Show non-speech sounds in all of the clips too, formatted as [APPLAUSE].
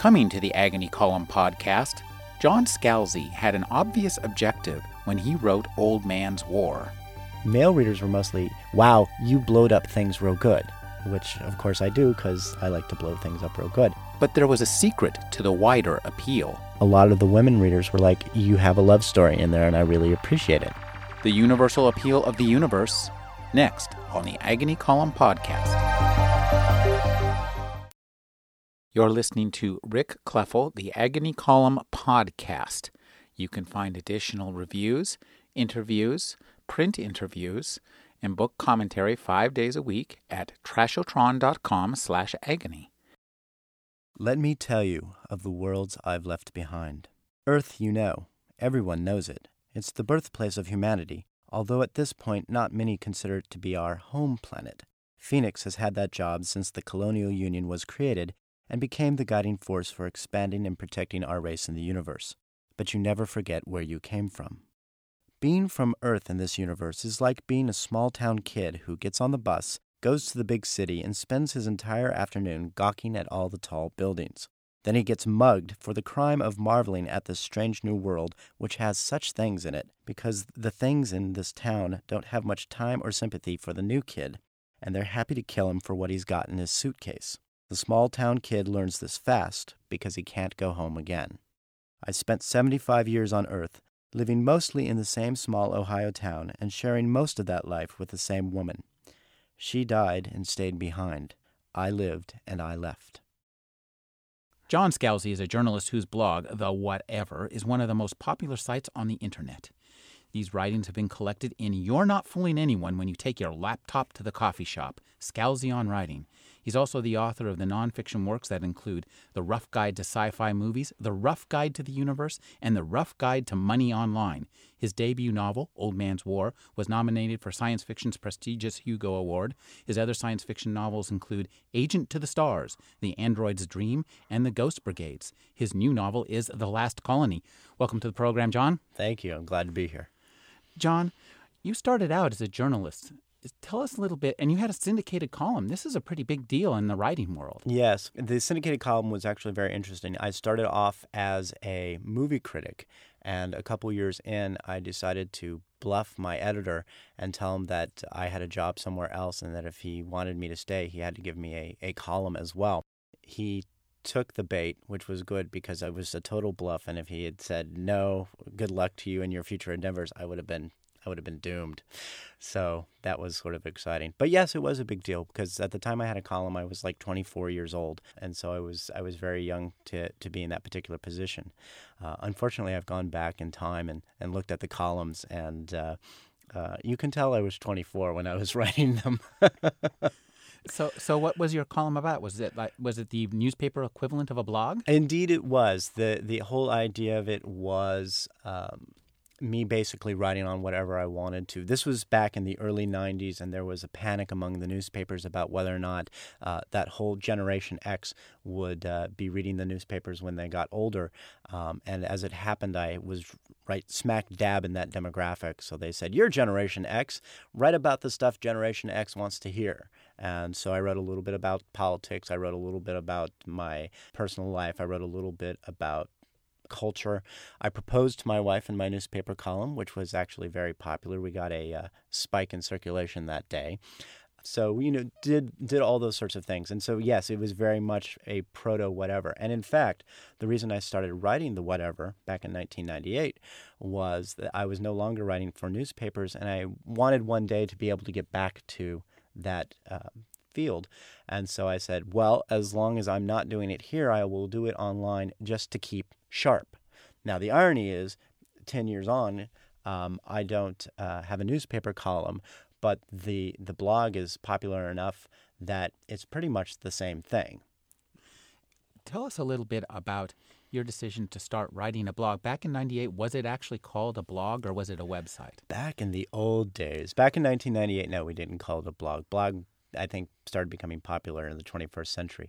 Coming to the Agony Column podcast, John Scalzi had an obvious objective when he wrote Old Man's War. Male readers were mostly, wow, you blowed up things real good, which of course I do because I like to blow things up real good. But there was a secret to the wider appeal. A lot of the women readers were like, you have a love story in there and I really appreciate it. The universal appeal of the universe, next on the Agony Column podcast. You're listening to Rick Kleffel, the Agony Column podcast. You can find additional reviews, interviews, print interviews, and book commentary five days a week at trashotron.com slash agony. Let me tell you of the worlds I've left behind. Earth, you know. Everyone knows it. It's the birthplace of humanity, although at this point not many consider it to be our home planet. Phoenix has had that job since the colonial union was created and became the guiding force for expanding and protecting our race in the universe. But you never forget where you came from. Being from Earth in this universe is like being a small town kid who gets on the bus, goes to the big city, and spends his entire afternoon gawking at all the tall buildings. Then he gets mugged for the crime of marveling at this strange new world which has such things in it, because the things in this town don't have much time or sympathy for the new kid, and they're happy to kill him for what he's got in his suitcase. The small town kid learns this fast because he can't go home again. I spent 75 years on Earth, living mostly in the same small Ohio town and sharing most of that life with the same woman. She died and stayed behind. I lived and I left. John Scalzi is a journalist whose blog, The Whatever, is one of the most popular sites on the internet. These writings have been collected in You're Not Fooling Anyone when you take your laptop to the coffee shop, Scalzi on Writing. He's also the author of the nonfiction works that include The Rough Guide to Sci Fi Movies, The Rough Guide to the Universe, and The Rough Guide to Money Online. His debut novel, Old Man's War, was nominated for science fiction's prestigious Hugo Award. His other science fiction novels include Agent to the Stars, The Android's Dream, and The Ghost Brigades. His new novel is The Last Colony. Welcome to the program, John. Thank you. I'm glad to be here. John, you started out as a journalist tell us a little bit. And you had a syndicated column. This is a pretty big deal in the writing world. Yes, the syndicated column was actually very interesting. I started off as a movie critic, and a couple years in, I decided to bluff my editor and tell him that I had a job somewhere else and that if he wanted me to stay, he had to give me a, a column as well. He took the bait, which was good because I was a total bluff. And if he had said, no, good luck to you in your future endeavors, I would have been I would have been doomed. So that was sort of exciting. But yes, it was a big deal because at the time I had a column, I was like 24 years old, and so I was I was very young to to be in that particular position. Uh, unfortunately, I've gone back in time and and looked at the columns, and uh, uh, you can tell I was 24 when I was [LAUGHS] writing them. So, so what was your column about? Was it like was it the newspaper equivalent of a blog? Indeed, it was. the The whole idea of it was um, me basically writing on whatever I wanted to. This was back in the early 90s, and there was a panic among the newspapers about whether or not uh, that whole Generation X would uh, be reading the newspapers when they got older. Um, and as it happened, I was right smack dab in that demographic. So they said, You're Generation X, write about the stuff Generation X wants to hear. And so I wrote a little bit about politics. I wrote a little bit about my personal life. I wrote a little bit about culture. I proposed to my wife in my newspaper column, which was actually very popular. We got a uh, spike in circulation that day. So you know, did did all those sorts of things, and so yes, it was very much a proto whatever. And in fact, the reason I started writing the whatever back in 1998 was that I was no longer writing for newspapers, and I wanted one day to be able to get back to that uh, field. And so I said, well, as long as I'm not doing it here, I will do it online just to keep sharp. Now, the irony is, 10 years on, um, I don't uh, have a newspaper column, but the, the blog is popular enough that it's pretty much the same thing. Tell us a little bit about your decision to start writing a blog. Back in 98, was it actually called a blog or was it a website? Back in the old days, back in 1998, no, we didn't call it a blog. Blog, I think, started becoming popular in the 21st century.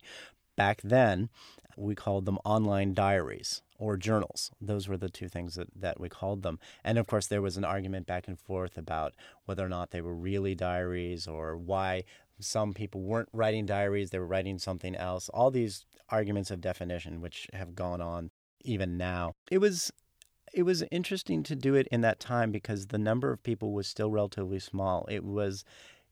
Back then, we called them online diaries or journals. Those were the two things that, that we called them. And of course, there was an argument back and forth about whether or not they were really diaries or why some people weren't writing diaries, they were writing something else. All these arguments of definition, which have gone on even now. It was it was interesting to do it in that time because the number of people was still relatively small. It was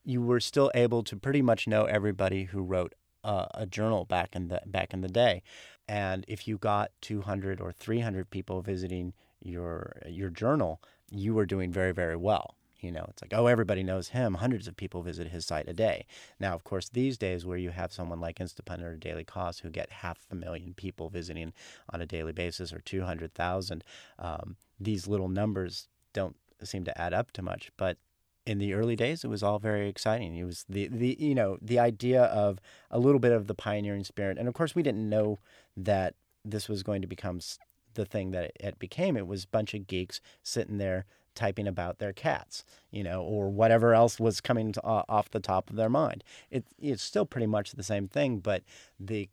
you were still able to pretty much know everybody who wrote uh, a journal back in the back in the day. And if you got 200 or 300 people visiting your your journal, you were doing very very well. You know, it's like, oh, everybody knows him. Hundreds of people visit his site a day. Now, of course, these days where you have someone like Instapundit or Daily Kos who get half a million people visiting on a daily basis or 200,000, um, these little numbers don't seem to add up to much. But in the early days, it was all very exciting. It was the, the you know the idea of a little bit of the pioneering spirit, and of course, we didn't know that this was going to become the thing that it became. It was a bunch of geeks sitting there typing about their cats, you know, or whatever else was coming to, uh, off the top of their mind. It, it's still pretty much the same thing, but the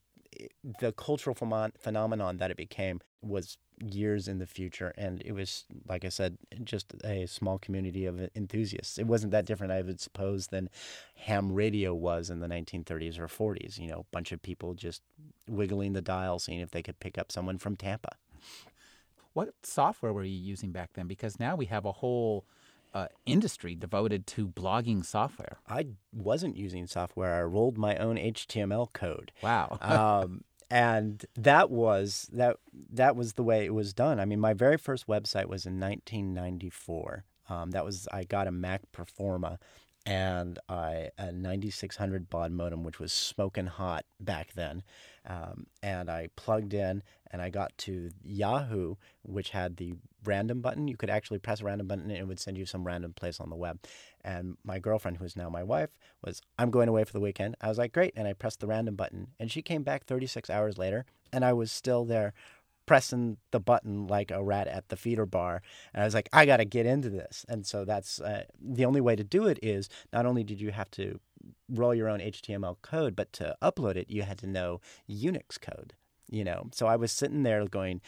the cultural phenomenon that it became was years in the future, and it was, like I said, just a small community of enthusiasts. It wasn't that different, I would suppose, than ham radio was in the 1930s or 40s. You know, a bunch of people just wiggling the dial, seeing if they could pick up someone from Tampa. What software were you using back then? Because now we have a whole uh, industry devoted to blogging software. I wasn't using software. I rolled my own HTML code. Wow. [LAUGHS] um, and that was that that was the way it was done. I mean, my very first website was in 1994. Um, that was I got a Mac Performa and I, a 9600 baud modem, which was smoking hot back then. Um, and I plugged in and I got to Yahoo, which had the random button. You could actually press a random button and it would send you some random place on the web. And my girlfriend, who is now my wife, was, I'm going away for the weekend. I was like, great. And I pressed the random button. And she came back 36 hours later and I was still there pressing the button like a rat at the feeder bar. And I was like, I got to get into this. And so that's uh, the only way to do it is not only did you have to roll your own HTML code, but to upload it, you had to know Unix code. You know, so I was sitting there going,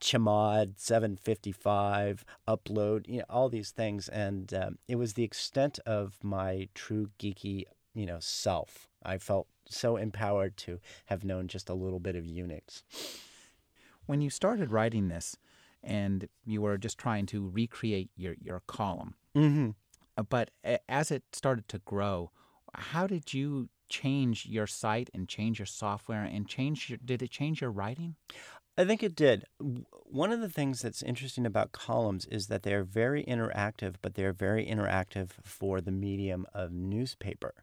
Chmod 755 upload, you know, all these things, and um, it was the extent of my true geeky, you know, self. I felt so empowered to have known just a little bit of Unix when you started writing this and you were just trying to recreate your, your column, mm-hmm. Uh, but as it started to grow, how did you change your site and change your software and change your, did it change your writing? I think it did. One of the things that's interesting about columns is that they're very interactive, but they're very interactive for the medium of newspaper,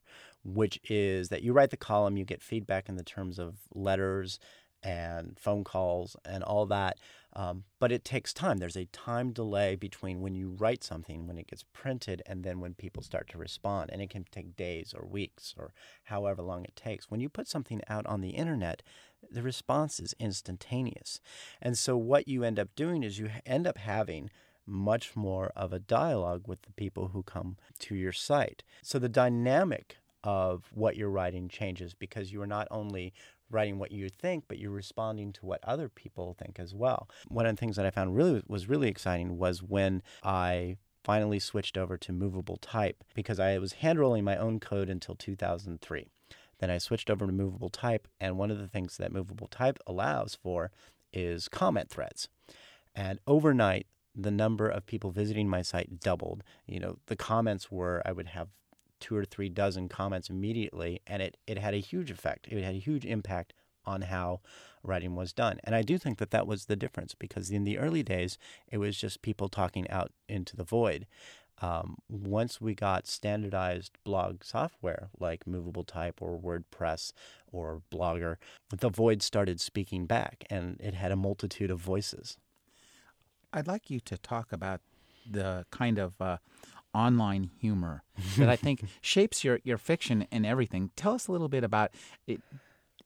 which is that you write the column, you get feedback in the terms of letters and phone calls and all that. Um, but it takes time. There's a time delay between when you write something, when it gets printed, and then when people start to respond. And it can take days or weeks or however long it takes. When you put something out on the internet, the response is instantaneous. And so what you end up doing is you end up having much more of a dialogue with the people who come to your site. So the dynamic of what you're writing changes because you are not only writing what you think, but you're responding to what other people think as well. One of the things that I found really was really exciting was when I finally switched over to movable type because I was hand rolling my own code until 2003. Then I switched over to movable type, and one of the things that movable type allows for is comment threads. And overnight, the number of people visiting my site doubled. You know, the comments were I would have two or three dozen comments immediately, and it, it had a huge effect. It had a huge impact on how writing was done. And I do think that that was the difference because in the early days, it was just people talking out into the void. Um, once we got standardized blog software like Movable Type or WordPress or Blogger, the void started speaking back and it had a multitude of voices. I'd like you to talk about the kind of uh, online humor that I think [LAUGHS] shapes your, your fiction and everything. Tell us a little bit about it,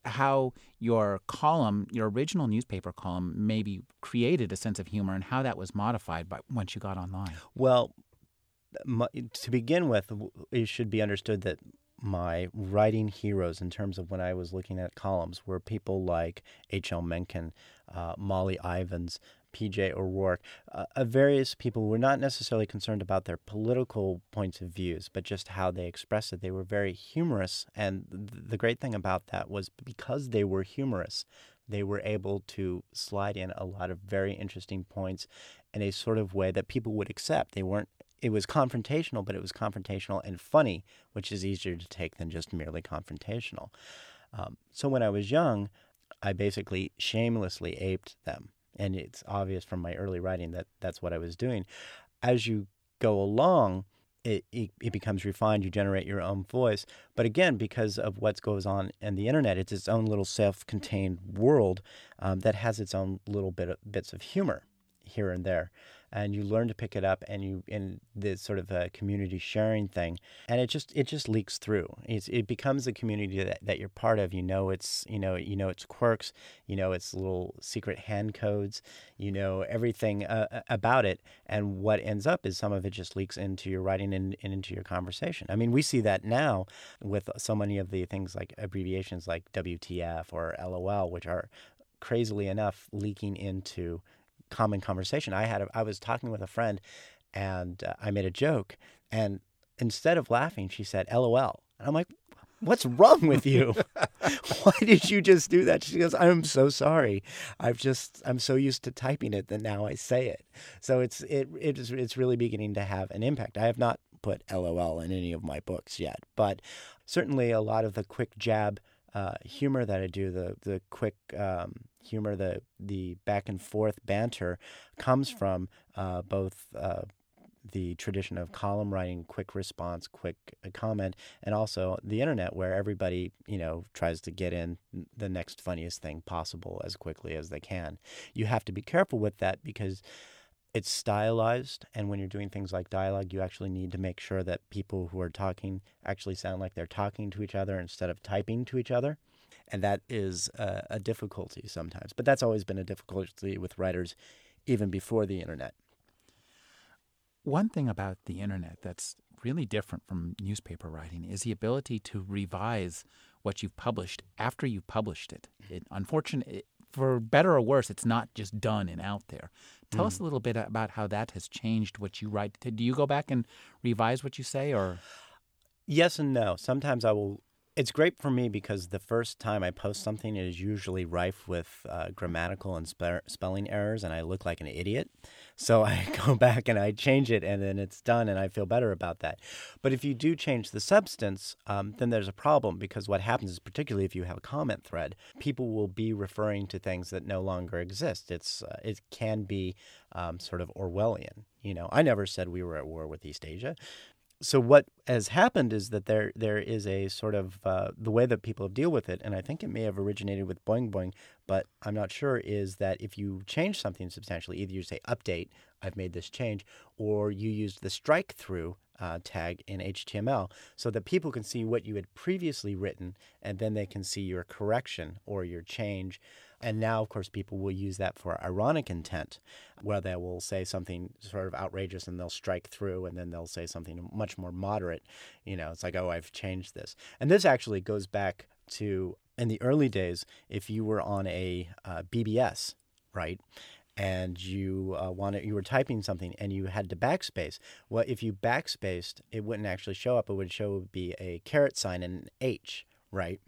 how your column, your original newspaper column, maybe created a sense of humor and how that was modified by once you got online. Well, my, to begin with, it should be understood that my writing heroes in terms of when I was looking at columns were people like H.L. Mencken, uh, Molly Ivins, PJ O'Rourke, uh, various people were not necessarily concerned about their political points of views, but just how they expressed it. They were very humorous, and th- the great thing about that was because they were humorous, they were able to slide in a lot of very interesting points in a sort of way that people would accept. They weren't it was confrontational, but it was confrontational and funny, which is easier to take than just merely confrontational. Um, so when I was young, I basically shamelessly aped them. And it's obvious from my early writing that that's what I was doing. As you go along, it, it, it, becomes refined. You generate your own voice. But again, because of what goes on in the internet, it's its own little self contained world um, that has its own little bit of, bits of humor here and there and you learn to pick it up and you in this sort of a community sharing thing. And it just it just leaks through. It's, it becomes a community that, that you're part of. You know it's you know you know its quirks. You know its little secret hand codes. You know everything uh, about it. And what ends up is some of it just leaks into your writing and, and into your conversation. I mean we see that now with so many of the things like abbreviations like wtf or lol which are crazily enough leaking into common conversation. I had a, I was talking with a friend, and uh, I made a joke, and instead of laughing, she said "LOL," and I'm like, "What's wrong with you? [LAUGHS] Why did you just do that?" She goes, "I'm so sorry. I've just I'm so used to typing it that now I say it. So it's it it's it's really beginning to have an impact. I have not put LOL in any of my books yet, but certainly a lot of the quick jab uh, humor that I do, the the quick um, humor, the the back and forth banter, comes from uh, both uh, the tradition of column writing, quick response, quick uh, comment, and also the internet, where everybody you know tries to get in the next funniest thing possible as quickly as they can. You have to be careful with that because it's stylized and when you're doing things like dialogue you actually need to make sure that people who are talking actually sound like they're talking to each other instead of typing to each other and that is a, a difficulty sometimes but that's always been a difficulty with writers even before the internet one thing about the internet that's really different from newspaper writing is the ability to revise what you've published after you've published it. it unfortunately, for better or worse, it's not just done and out there. Tell mm. us a little bit about how that has changed what you write. Do you go back and revise what you say, or? Yes and no. Sometimes I will it's great for me because the first time I post something, it is usually rife with uh, grammatical and spe- spelling errors, and I look like an idiot. So [LAUGHS] I go back and I change it, and then it's done, and I feel better about that. But if you do change the substance, um, then there's a problem because what happens is, particularly if you have a comment thread, people will be referring to things that no longer exist. It's uh, it can be um, sort of Orwellian. You know, I never said we were at war with East Asia so what has happened is that there there is a sort of uh, the way that people deal with it, and I think it may have originated with Boing Boing, but I'm not sure. Is that if you change something substantially, either you say update, I've made this change, or you use the strike through uh, tag in HTML so that people can see what you had previously written, and then they can see your correction or your change. And now, of course, people will use that for ironic intent, where they will say something sort of outrageous and they'll strike through, and then they'll say something much more moderate. You know, it's like, oh, I've changed this. And this actually goes back to in the early days, if you were on a uh, BBS, right? and you uh, wanted you were typing something and you had to backspace. Well, if you backspaced, it wouldn't actually show up. It would show would be a caret sign and an H, right?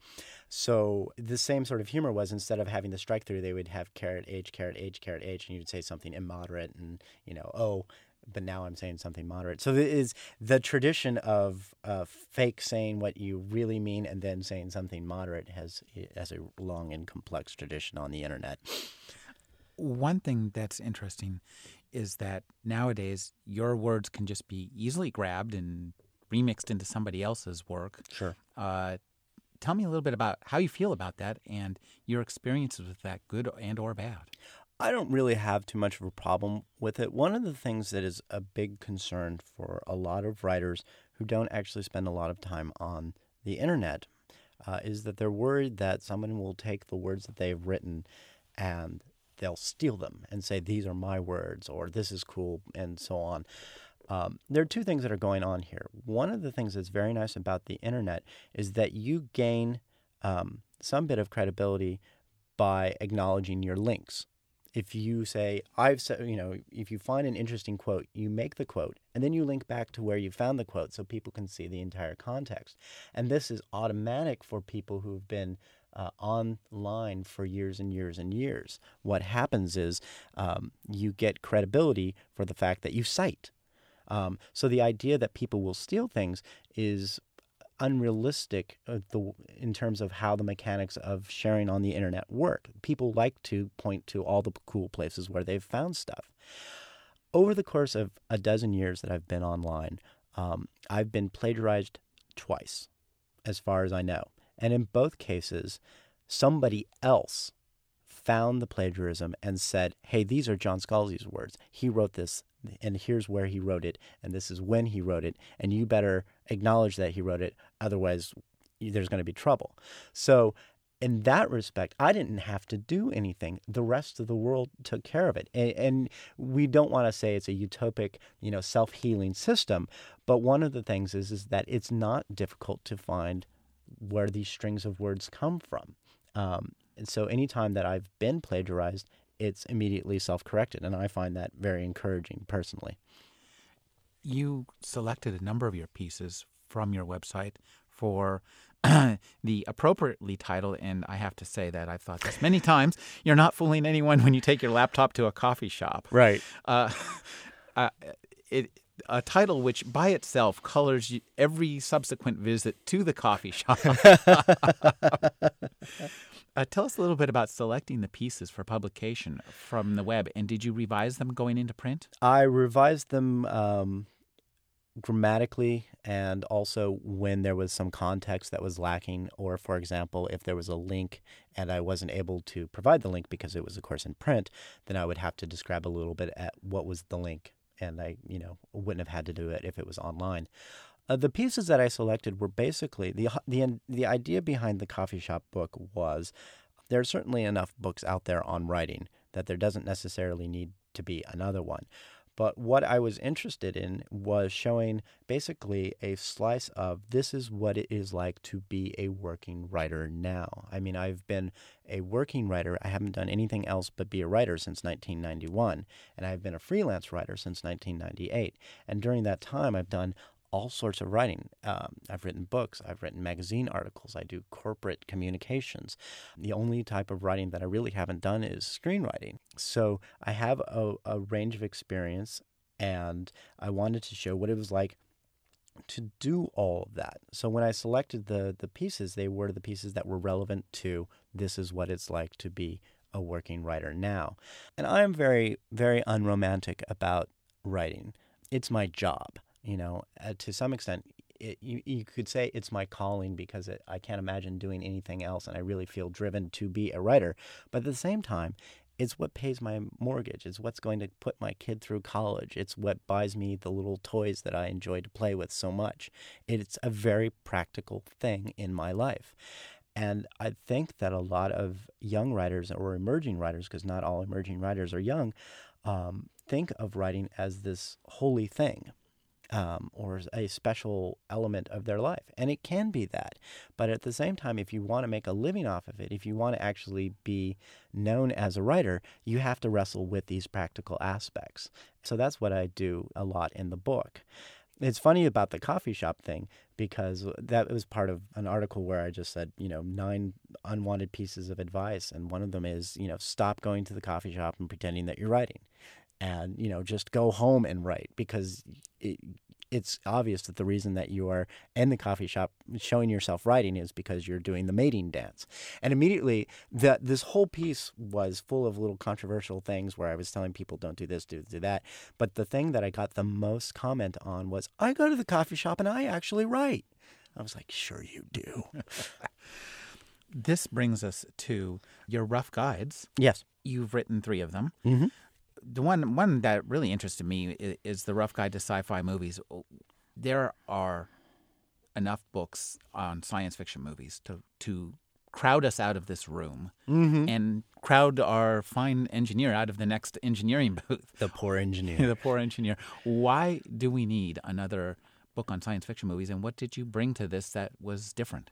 So the same sort of humor was instead of having the strike through, they would have caret H, caret H, caret H, and you'd say something immoderate and, you know, oh, but now I'm saying something moderate. So it is the tradition of uh, fake saying what you really mean and then saying something moderate has has a long and complex tradition on the internet. One thing that's interesting is that nowadays your words can just be easily grabbed and remixed into somebody else's work. Sure. Uh, tell me a little bit about how you feel about that and your experiences with that, good and or bad. I don't really have too much of a problem with it. One of the things that is a big concern for a lot of writers who don't actually spend a lot of time on the internet uh, is that they're worried that someone will take the words that they've written and they'll steal them and say, These are my words, or this is cool, and so on. Um, there are two things that are going on here. One of the things that's very nice about the internet is that you gain um, some bit of credibility by acknowledging your links. if you say I've said, you know, if you find an interesting quote, you make the quote, and then you link back to where you found the quote, so people can see the entire context. And this is automatic for people who've been uh, online for years and years and years. What happens is um, you get credibility for the fact that you cite. Um, so the idea that people will steal things is unrealistic uh, in terms of how the mechanics of sharing on the internet work. People like to point to all the cool places where they've found stuff. Over the course of a dozen years that I've been online, um, I've been plagiarized twice, as far as I know. And in both cases, somebody else found the plagiarism and said, hey, these are John Scalzi's words. He wrote this, and here's where he wrote it, and this is when he wrote it, and you better acknowledge that he wrote it, otherwise, there's going to be trouble. So, in that respect, I didn't have to do anything. The rest of the world took care of it. And, and we don't want to say it's a utopic, you know, self-healing system, but one of the things is is that it's not difficult to find where these strings of words come from. Um, and so anytime that I've been plagiarized, it's immediately self corrected. And I find that very encouraging personally. You selected a number of your pieces from your website for [CLEARS THROAT] the appropriately titled, and I have to say that I've thought this many times you're not fooling anyone when you take your laptop to a coffee shop. Right. Uh, [LAUGHS] uh, it, a title which by itself colors every subsequent visit to the coffee shop. [LAUGHS] [LAUGHS] uh, tell us a little bit about selecting the pieces for publication from the web, and did you revise them going into print? I revised them um, grammatically and also when there was some context that was lacking, or for example, if there was a link and I wasn't able to provide the link because it was, of course, in print, then I would have to describe a little bit at what was the link and I, you know, wouldn't have had to do it if it was online. Uh, the pieces that I selected were basically the the the idea behind the coffee shop book was there are certainly enough books out there on writing that there doesn't necessarily need to be another one. But what I was interested in was showing basically a slice of this is what it is like to be a working writer now. I mean, I've been a working writer. I haven't done anything else but be a writer since 1991, and I've been a freelance writer since 1998. And during that time, I've done all sorts of writing. Um, I've written books, I've written magazine articles, I do corporate communications. The only type of writing that I really haven't done is screenwriting. So I have a, a range of experience, and I wanted to show what it was like to do all of that. So when I selected the the pieces, they were the pieces that were relevant to this is what it's like to be a working writer now. And I am very very unromantic about writing. It's my job. You know, uh, to some extent, it, you, you could say it's my calling because it, I can't imagine doing anything else, and I really feel driven to be a writer. But at the same time, it's what pays my mortgage. It's what's going to put my kid through college. It's what buys me the little toys that I enjoy to play with so much. It's a very practical thing in my life. And I think that a lot of young writers or emerging writers, because not all emerging writers are young, um, think of writing as this holy thing um, or a special element of their life. And it can be that. But at the same time, if you want to make a living off of it, if you want to actually be known as a writer, you have to wrestle with these practical aspects. So that's what I do a lot in the book. It's funny about the coffee shop thing because that was part of an article where I just said, you know, nine unwanted pieces of advice. And one of them is, you know, stop going to the coffee shop and pretending that you're writing and you know just go home and write because it, it's obvious that the reason that you are in the coffee shop showing yourself writing is because you're doing the mating dance. And immediately, that this whole piece was full of little controversial things where I was telling people don't do this, do do that. But the thing that I got the most comment on was I go to the coffee shop and I actually write. I was like, sure you do. [LAUGHS] this brings us to your rough guides. Yes. You've written three of them. Mm-hmm the one one that really interested me is, is the rough guide to sci-fi movies. There are enough books on science fiction movies to to crowd us out of this room mm-hmm. and crowd our fine engineer out of the next engineering booth. The poor engineer. [LAUGHS] the poor engineer. Why do we need another book on science fiction movies, and what did you bring to this that was different?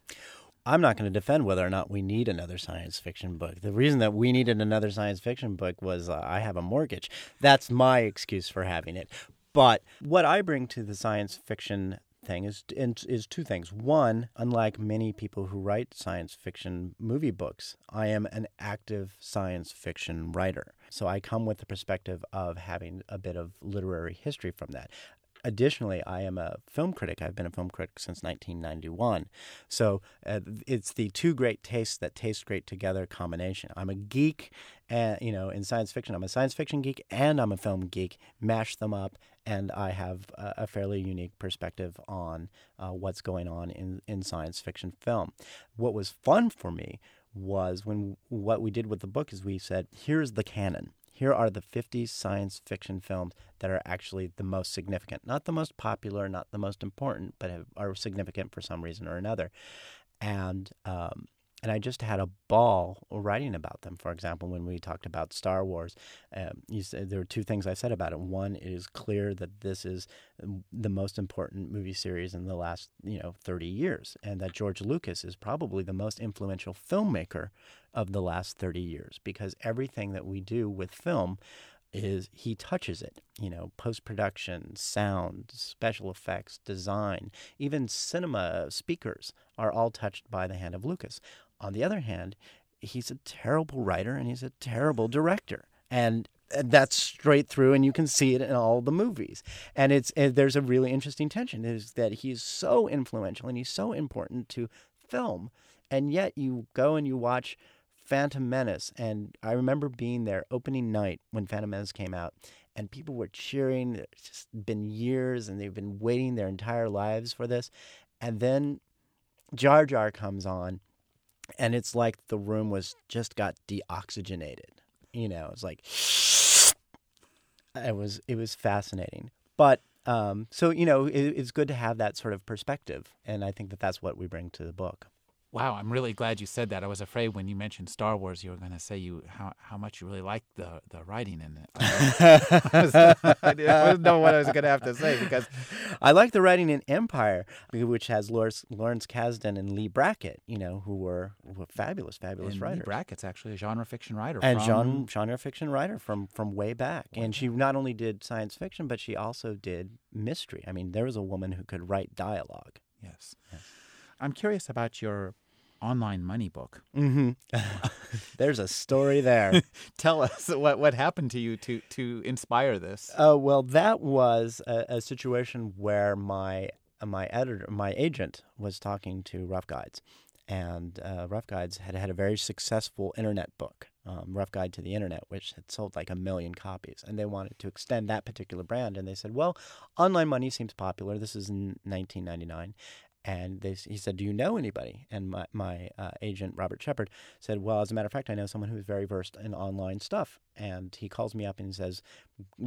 I'm not going to defend whether or not we need another science fiction book. The reason that we needed another science fiction book was uh, I have a mortgage. That's my excuse for having it. But what I bring to the science fiction thing is is two things. One, unlike many people who write science fiction movie books, I am an active science fiction writer. So I come with the perspective of having a bit of literary history from that additionally, I am a film critic. I've been a film critic since 1991. So uh, it's the two great tastes that taste great together combination. I'm a geek, and you know, in science fiction, I'm a science fiction geek and I'm a film geek. Mash them up, and I have a, a fairly unique perspective on uh, what's going on in in science fiction film. What was fun for me was when what we did with the book is we said, here's the canon here are the 50 science fiction films that are actually the most significant. Not the most popular, not the most important, but have, are significant for some reason or another. And um, and I just had a ball writing about them. For example, when we talked about Star Wars, um, you said there were two things I said about it. One, it is clear that this is the most important movie series in the last you know 30 years, and that George Lucas is probably the most influential filmmaker of the last 30 years because everything that we do with film is he touches it. You know, post production, sound, special effects, design, even cinema speakers are all touched by the hand of Lucas. On the other hand, he's a terrible writer and he's a terrible director. And that's straight through and you can see it in all the movies. And it's and there's a really interesting tension is that he's so influential and he's so important to film. And yet you go and you watch Phantom Menace. And I remember being there opening night when Phantom Menace came out and people were cheering. It's just been years and they've been waiting their entire lives for this. And then Jar Jar comes on and it's like the room was just got deoxygenated. You know, it's like it was it was fascinating. But um, so you know, it, it's good to have that sort of perspective, and I think that that's what we bring to the book. Wow, I'm really glad you said that. I was afraid when you mentioned Star Wars, you were going to say you how, how much you really liked the the writing in it. [LAUGHS] I didn't know what I was going to have to say because [LAUGHS] I like the writing in Empire, which has Lawrence, Lawrence Kasdan and Leigh Brackett, you know, who were, were fabulous, fabulous and writers. Leigh Brackett's actually a genre fiction writer, and from... genre, genre fiction writer from from way back. Way and back. she not only did science fiction, but she also did mystery. I mean, there was a woman who could write dialogue. Yes. yes. I'm curious about your online money book. Mm-hmm. [LAUGHS] There's a story there. [LAUGHS] Tell us what what happened to you to to inspire this. Uh, well, that was a, a situation where my my editor, my agent, was talking to Rough Guides, and uh, Rough Guides had had a very successful internet book, um, Rough Guide to the Internet, which had sold like a million copies, and they wanted to extend that particular brand. And they said, "Well, online money seems popular. This is in 1999, and they, he said, "Do you know anybody?" And my my uh, agent Robert Shepard said, "Well, as a matter of fact, I know someone who's very versed in online stuff." And he calls me up and says,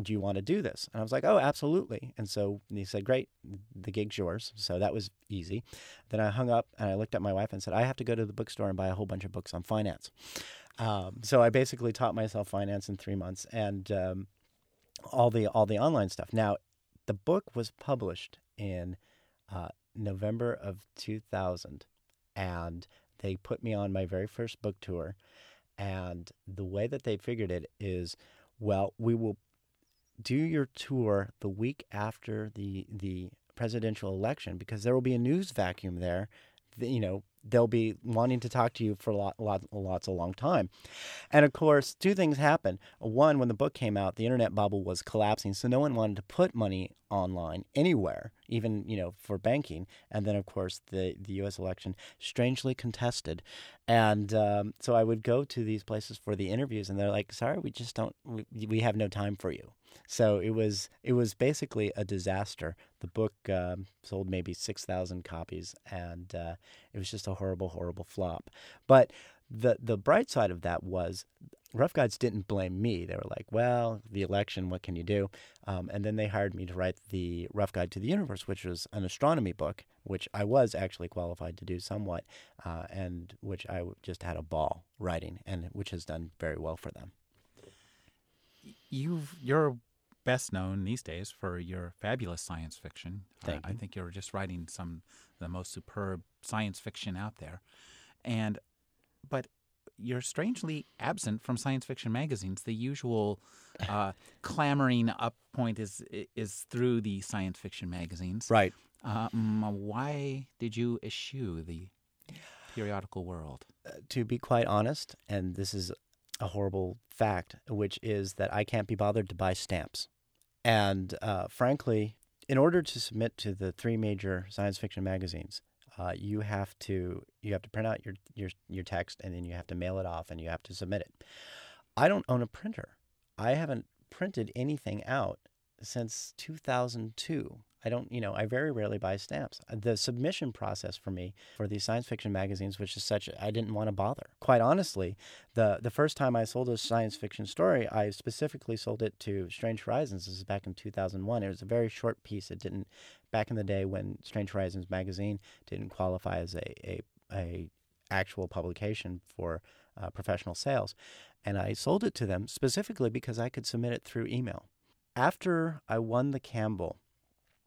"Do you want to do this?" And I was like, "Oh, absolutely." And so he said, "Great, the gig's yours." So that was easy. Then I hung up and I looked at my wife and said, "I have to go to the bookstore and buy a whole bunch of books on finance." Um, so I basically taught myself finance in three months and um, all the all the online stuff. Now, the book was published in uh, November of 2000, and they put me on my very first book tour. And the way that they figured it is, well, we will do your tour the week after the the presidential election because there will be a news vacuum there. You know, they'll be wanting to talk to you for lot, lot, lots a long time. And of course, two things happened. One, when the book came out, the internet bubble was collapsing, so no one wanted to put money online anywhere, even you know for banking. And then, of course, the the U.S. election strangely contested, and um, so I would go to these places for the interviews, and they're like, "Sorry, we just don't. We, we have no time for you." So it was it was basically a disaster. The book um, sold maybe six thousand copies, and uh, it was just a horrible, horrible flop. But the the bright side of that was Rough Guides didn't blame me. They were like, "Well, the election. What can you do?" Um, and then they hired me to write the Rough Guide to the Universe, which was an astronomy book, which I was actually qualified to do somewhat, uh, and which I just had a ball writing, and which has done very well for them you've you're best known these days for your fabulous science fiction. Thank I, I think you're just writing some the most superb science fiction out there, and but you're strangely absent from science fiction magazines. The usual uh, [LAUGHS] clamoring up point is is through the science fiction magazines. Right. Um, why did you eschew the periodical world? Uh, to be quite honest, and this is a horrible fact, which is that I can't be bothered to buy stamps. And uh, frankly, in order to submit to the three major science fiction magazines, uh, you have to you have to print out your, your your text and then you have to mail it off and you have to submit it. I don't own a printer. I haven't printed anything out since 2002. I don't, you know, I very rarely buy stamps. Uh, the submission process for me for these science fiction magazines which is such I didn't want to bother. Quite honestly, the the first time I sold a science fiction story, I specifically sold it to Strange Horizons. This is back in 2001. It was a very short piece. It didn't back in the day when Strange Horizons magazine didn't qualify as a a, a actual publication for uh, professional sales, and I sold it to them specifically because I could submit it through email. After I won the Campbell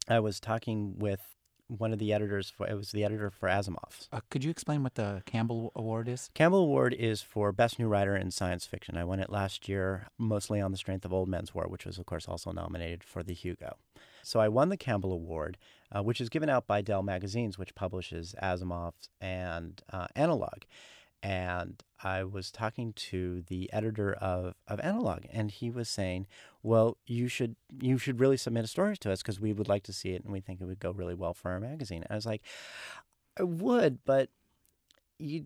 I was talking with one of the editors for it was the editor for Asimov. Uh, could you explain what the Campbell Award is? Campbell Award is for best new writer in science fiction. I won it last year, mostly on the strength of Old Man's War, which was of course also nominated for the Hugo. So I won the Campbell Award, uh, which is given out by Dell Magazines, which publishes Asimov and uh, Analog and I was talking to the editor of, of Analog, and he was saying, "Well, you should you should really submit a story to us because we would like to see it, and we think it would go really well for our magazine." I was like, "I would, but you,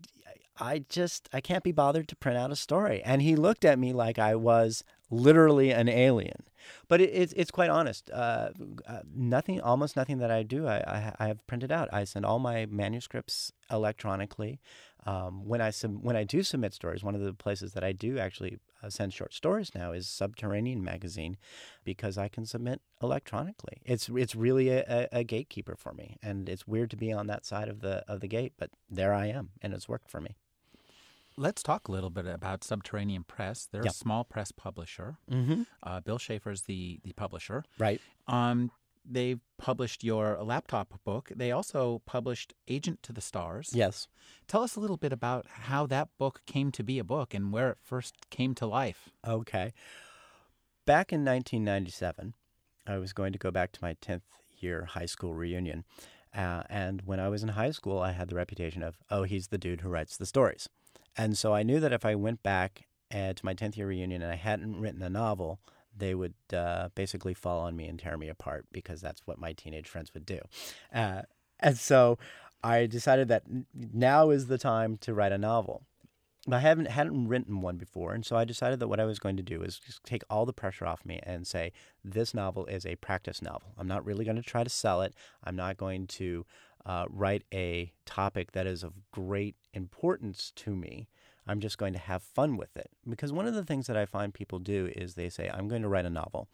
I just I can't be bothered to print out a story." And he looked at me like I was literally an alien. But it, it's it's quite honest. Uh, uh, nothing, almost nothing that I do, I, I, I have printed out. I send all my manuscripts electronically. Um, when I sub- when I do submit stories, one of the places that I do actually uh, send short stories now is Subterranean Magazine, because I can submit electronically. It's it's really a, a, gatekeeper for me, and it's weird to be on that side of the of the gate, but there I am, and it's worked for me. Let's talk a little bit about Subterranean Press. They're yep. a small press publisher. Mm-hmm. Uh, Bill Schafer's the the publisher. Right. Um, they published your laptop book. They also published Agent to the Stars. Yes. Tell us a little bit about how that book came to be a book and where it first came to life. Okay. Back in 1997, I was going to go back to my 10th year high school reunion. Uh, and when I was in high school, I had the reputation of, oh, he's the dude who writes the stories. And so I knew that if I went back uh, to my 10th year reunion and I hadn't written a novel, they would uh, basically fall on me and tear me apart because that's what my teenage friends would do. Uh, and so I decided that now is the time to write a novel. I haven't hadn't written one before, and so I decided that what I was going to do is just take all the pressure off me and say this novel is a practice novel. I'm not really going to try to sell it. I'm not going to uh, write a topic that is of great importance to me. I'm just going to have fun with it. Because one of the things that I find people do is they say, I'm going to write a novel,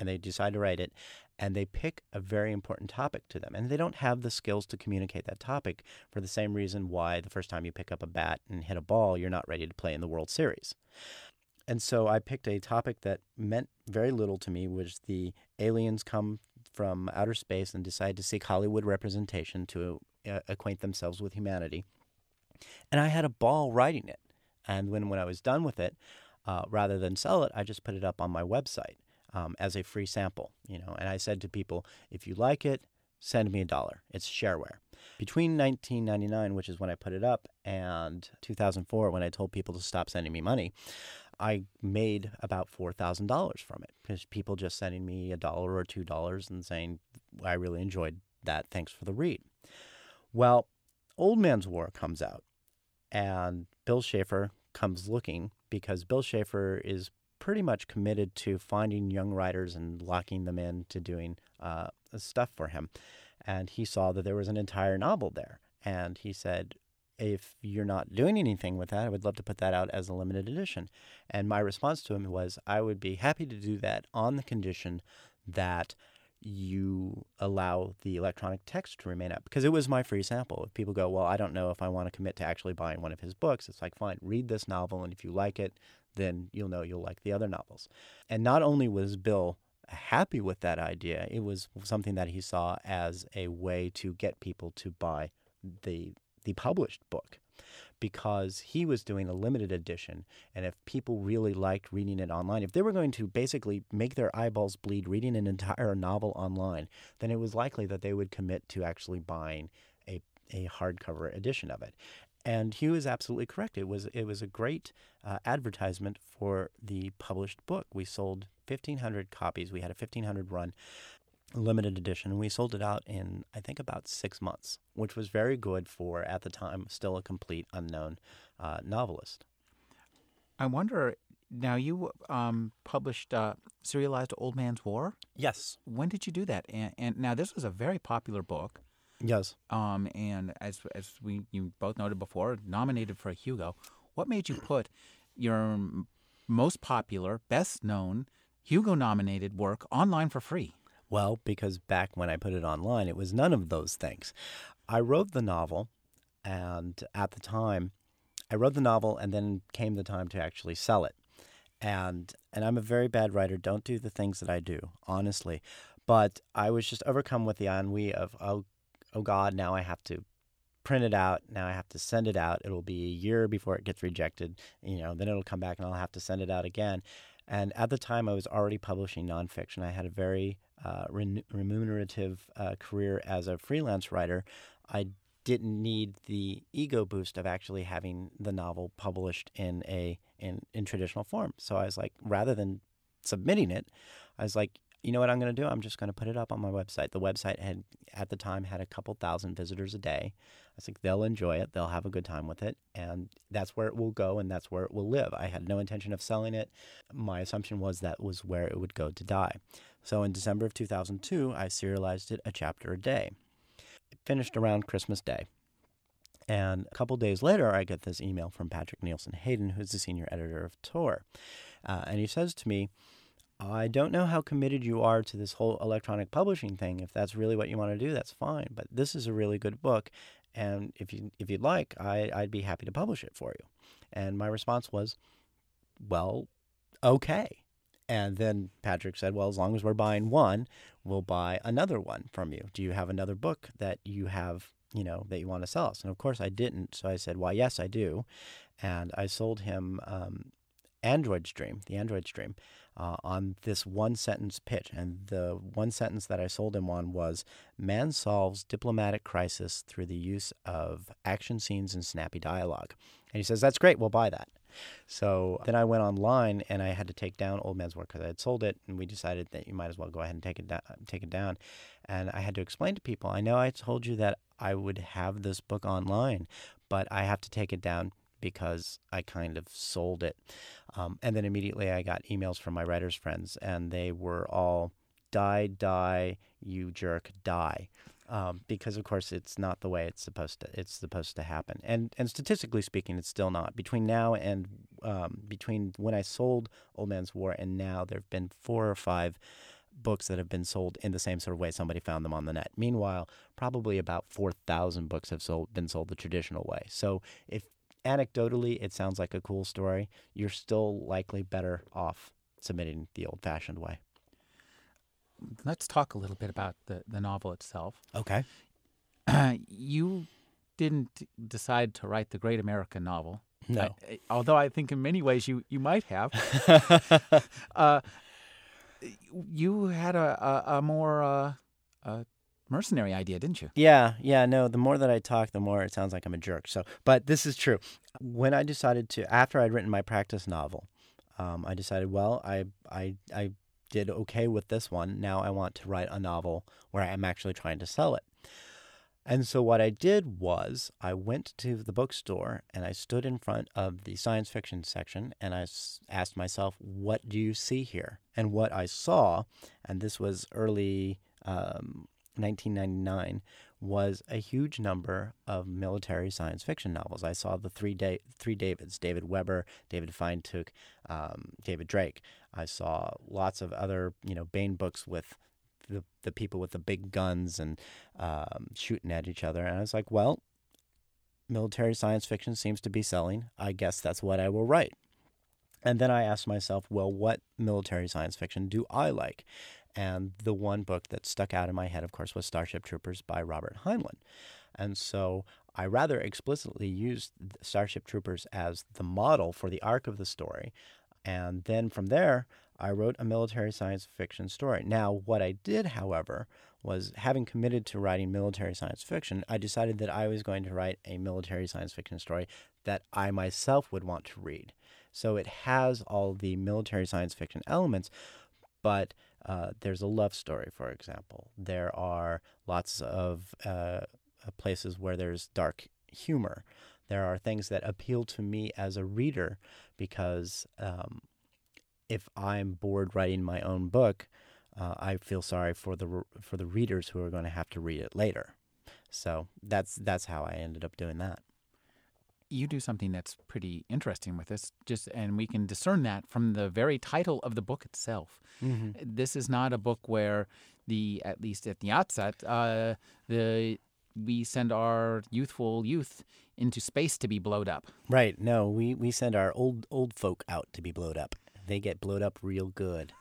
and they decide to write it, and they pick a very important topic to them. And they don't have the skills to communicate that topic for the same reason why the first time you pick up a bat and hit a ball, you're not ready to play in the World Series. And so I picked a topic that meant very little to me, which the aliens come from outer space and decide to seek Hollywood representation to uh, acquaint themselves with humanity. And I had a ball writing it. And when, when I was done with it, uh, rather than sell it, I just put it up on my website um, as a free sample. You know, and I said to people, if you like it, send me a dollar. It's shareware. Between 1999, which is when I put it up, and 2004, when I told people to stop sending me money, I made about $4,000 from it because people just sending me a dollar or two dollars and saying, I really enjoyed that. Thanks for the read. Well, Old Man's War comes out, and Bill Schafer comes looking because Bill Schafer is pretty much committed to finding young writers and locking them in to doing uh, stuff for him. And he saw that there was an entire novel there. And he said, if you're not doing anything with that, I would love to put that out as a limited edition. And my response to him was, I would be happy to do that on the condition that you allow the electronic text to remain up because it was my free sample. If people go, well, I don't know if I want to commit to actually buying one of his books, it's like, fine, read this novel, and if you like it, then you'll know you'll like the other novels. And not only was Bill happy with that idea. It was something that he saw as a way to get people to buy the the published book because he was doing a limited edition and if people really liked reading it online if they were going to basically make their eyeballs bleed reading an entire novel online then it was likely that they would commit to actually buying a, a hardcover edition of it and Hugh was absolutely correct. It was it was a great uh, advertisement for the published book. We sold 1,500 copies. We had a 1,500 run, limited edition, and we sold it out in I think about six months, which was very good for at the time still a complete unknown uh, novelist. I wonder. Now you um, published uh, serialized Old Man's War. Yes. When did you do that? And, and now this was a very popular book. Yes. Um, and as as we you both noted before, nominated for a Hugo. What made you put your most popular, best known, Hugo nominated work online for free? Well, because back when I put it online, it was none of those things. I wrote the novel, and at the time, I wrote the novel, and then came the time to actually sell it. And and I'm a very bad writer. Don't do the things that I do, honestly. But I was just overcome with the ennui of oh oh God, now I have to print it out. Now I have to send it out. It'll be a year before it gets rejected. You know, then it'll come back and I'll have to send it out again. And at the time, I was already publishing nonfiction. I had a very uh, remunerative uh, career as a freelance writer. I didn't need the ego boost of actually having the novel published in a in, in traditional form. So I was like, rather than submitting it, I was like, you know what I'm going to do? I'm just going to put it up on my website. The website had, at the time, had a couple thousand visitors a day. I think they'll enjoy it. They'll have a good time with it. And that's where it will go and that's where it will live. I had no intention of selling it. My assumption was that was where it would go to die. So in December of 2002, I serialized it a chapter a day. It finished around Christmas Day. And a couple days later, I get this email from Patrick Nielsen Hayden, who's the senior editor of Tor. Uh, and he says to me, I don't know how committed you are to this whole electronic publishing thing. If that's really what you want to do, that's fine. But this is a really good book, and if you if you'd like, I I'd be happy to publish it for you. And my response was, well, okay. And then Patrick said, well, as long as we're buying one, we'll buy another one from you. Do you have another book that you have, you know, that you want to sell us? And of course, I didn't. So I said, well, yes, I do. And I sold him um, Android's Dream, the Android's Dream uh, on this one sentence pitch. And the one sentence that I sold him on was Man solves diplomatic crisis through the use of action scenes and snappy dialogue. And he says, That's great, we'll buy that. So then I went online and I had to take down Old Man's War because I had sold it, and we decided that you might as well go ahead and take it down. Take it down, and I had to explain to people. I know I told you that I would have this book online, but I have to take it down because I kind of sold it. Um, and then immediately I got emails from my writers' friends, and they were all, die, die, you jerk, die. Um, because of course it's not the way it's supposed to it's supposed to happen and and statistically speaking it's still not between now and um, between when I sold Old Man's War and now there have been four or five books that have been sold in the same sort of way somebody found them on the net. Meanwhile, probably about 4,000 books have sold been sold the traditional way. So if anecdotally, it sounds like a cool story. You're still likely better off submitting the old fashioned way. Let's talk a little bit about the, the novel itself. Okay. Uh, [CLEARS THROAT] you didn't decide to write the great American novel. No. I, although I think in many ways you, you might have. [LAUGHS] [LAUGHS] uh, you had a, a, a more uh, a mercenary idea, didn't you? Yeah, yeah, no, the more that I talk, the more it sounds like I'm a jerk. So, but this is true. When I decided to, after I'd written my practice novel, um, I decided, well, I, I, I did okay with this one. Now I want to write a novel where I'm actually trying to sell it. And so what I did was I went to the bookstore and I stood in front of the science fiction section and I asked myself, what do you see here? And what I saw, and this was early um, 1999 was a huge number of military science fiction novels. I saw the three da- three Davids: David Weber, David Feintuch, um, David Drake. I saw lots of other you know Baen books with the the people with the big guns and um, shooting at each other, and I was like, well, military science fiction seems to be selling. I guess that's what I will write. And then I asked myself, well, what military science fiction do I like? And the one book that stuck out in my head, of course, was Starship Troopers by Robert Heinlein. And so I rather explicitly used Starship Troopers as the model for the arc of the story. And then from there, I wrote a military science fiction story. Now, what I did, however, was having committed to writing military science fiction, I decided that I was going to write a military science fiction story that I myself would want to read. So it has all the military science fiction elements, but uh, there's a love story, for example. There are lots of uh, places where there's dark humor. There are things that appeal to me as a reader because um, if I'm bored writing my own book, uh, I feel sorry for the for the readers who are going to have to read it later. So that's that's how I ended up doing that. You do something that's pretty interesting with this, just and we can discern that from the very title of the book itself. Mm-hmm. This is not a book where the at least at the outset uh, the we send our youthful youth into space to be blowed up. Right. No, we, we send our old old folk out to be blowed up. They get blowed up real good.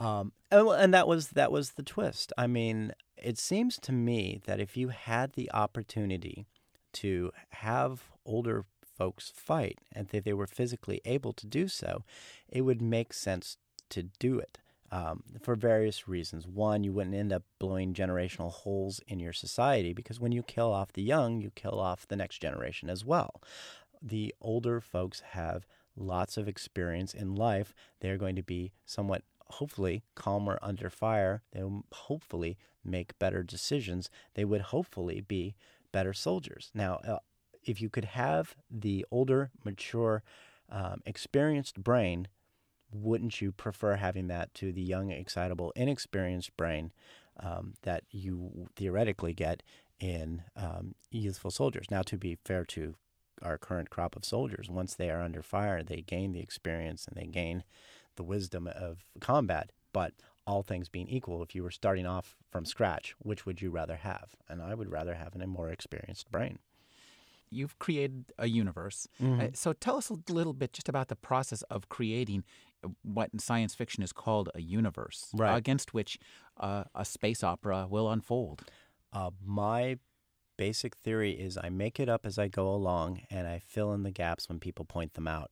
Um, and, and that was that was the twist. I mean, it seems to me that if you had the opportunity to have older folks fight and that they were physically able to do so, it would make sense to do it um, for various reasons. One, you wouldn't end up blowing generational holes in your society because when you kill off the young, you kill off the next generation as well. The older folks have lots of experience in life. They're going to be somewhat hopefully calmer under fire. They'll hopefully make better decisions. They would hopefully be better soldiers. Now, uh, if you could have the older, mature, um, experienced brain, wouldn't you prefer having that to the young, excitable, inexperienced brain um, that you theoretically get in um, youthful soldiers? Now, to be fair to our current crop of soldiers, once they are under fire, they gain the experience and they gain the wisdom of combat. But all things being equal, if you were starting off from scratch, which would you rather have? And I would rather have a more experienced brain. You've created a universe. Mm-hmm. Uh, so tell us a little bit just about the process of creating uh, what in science fiction is called a universe, right. against which uh, a space opera will unfold. Uh, my basic theory is I make it up as I go along and I fill in the gaps when people point them out.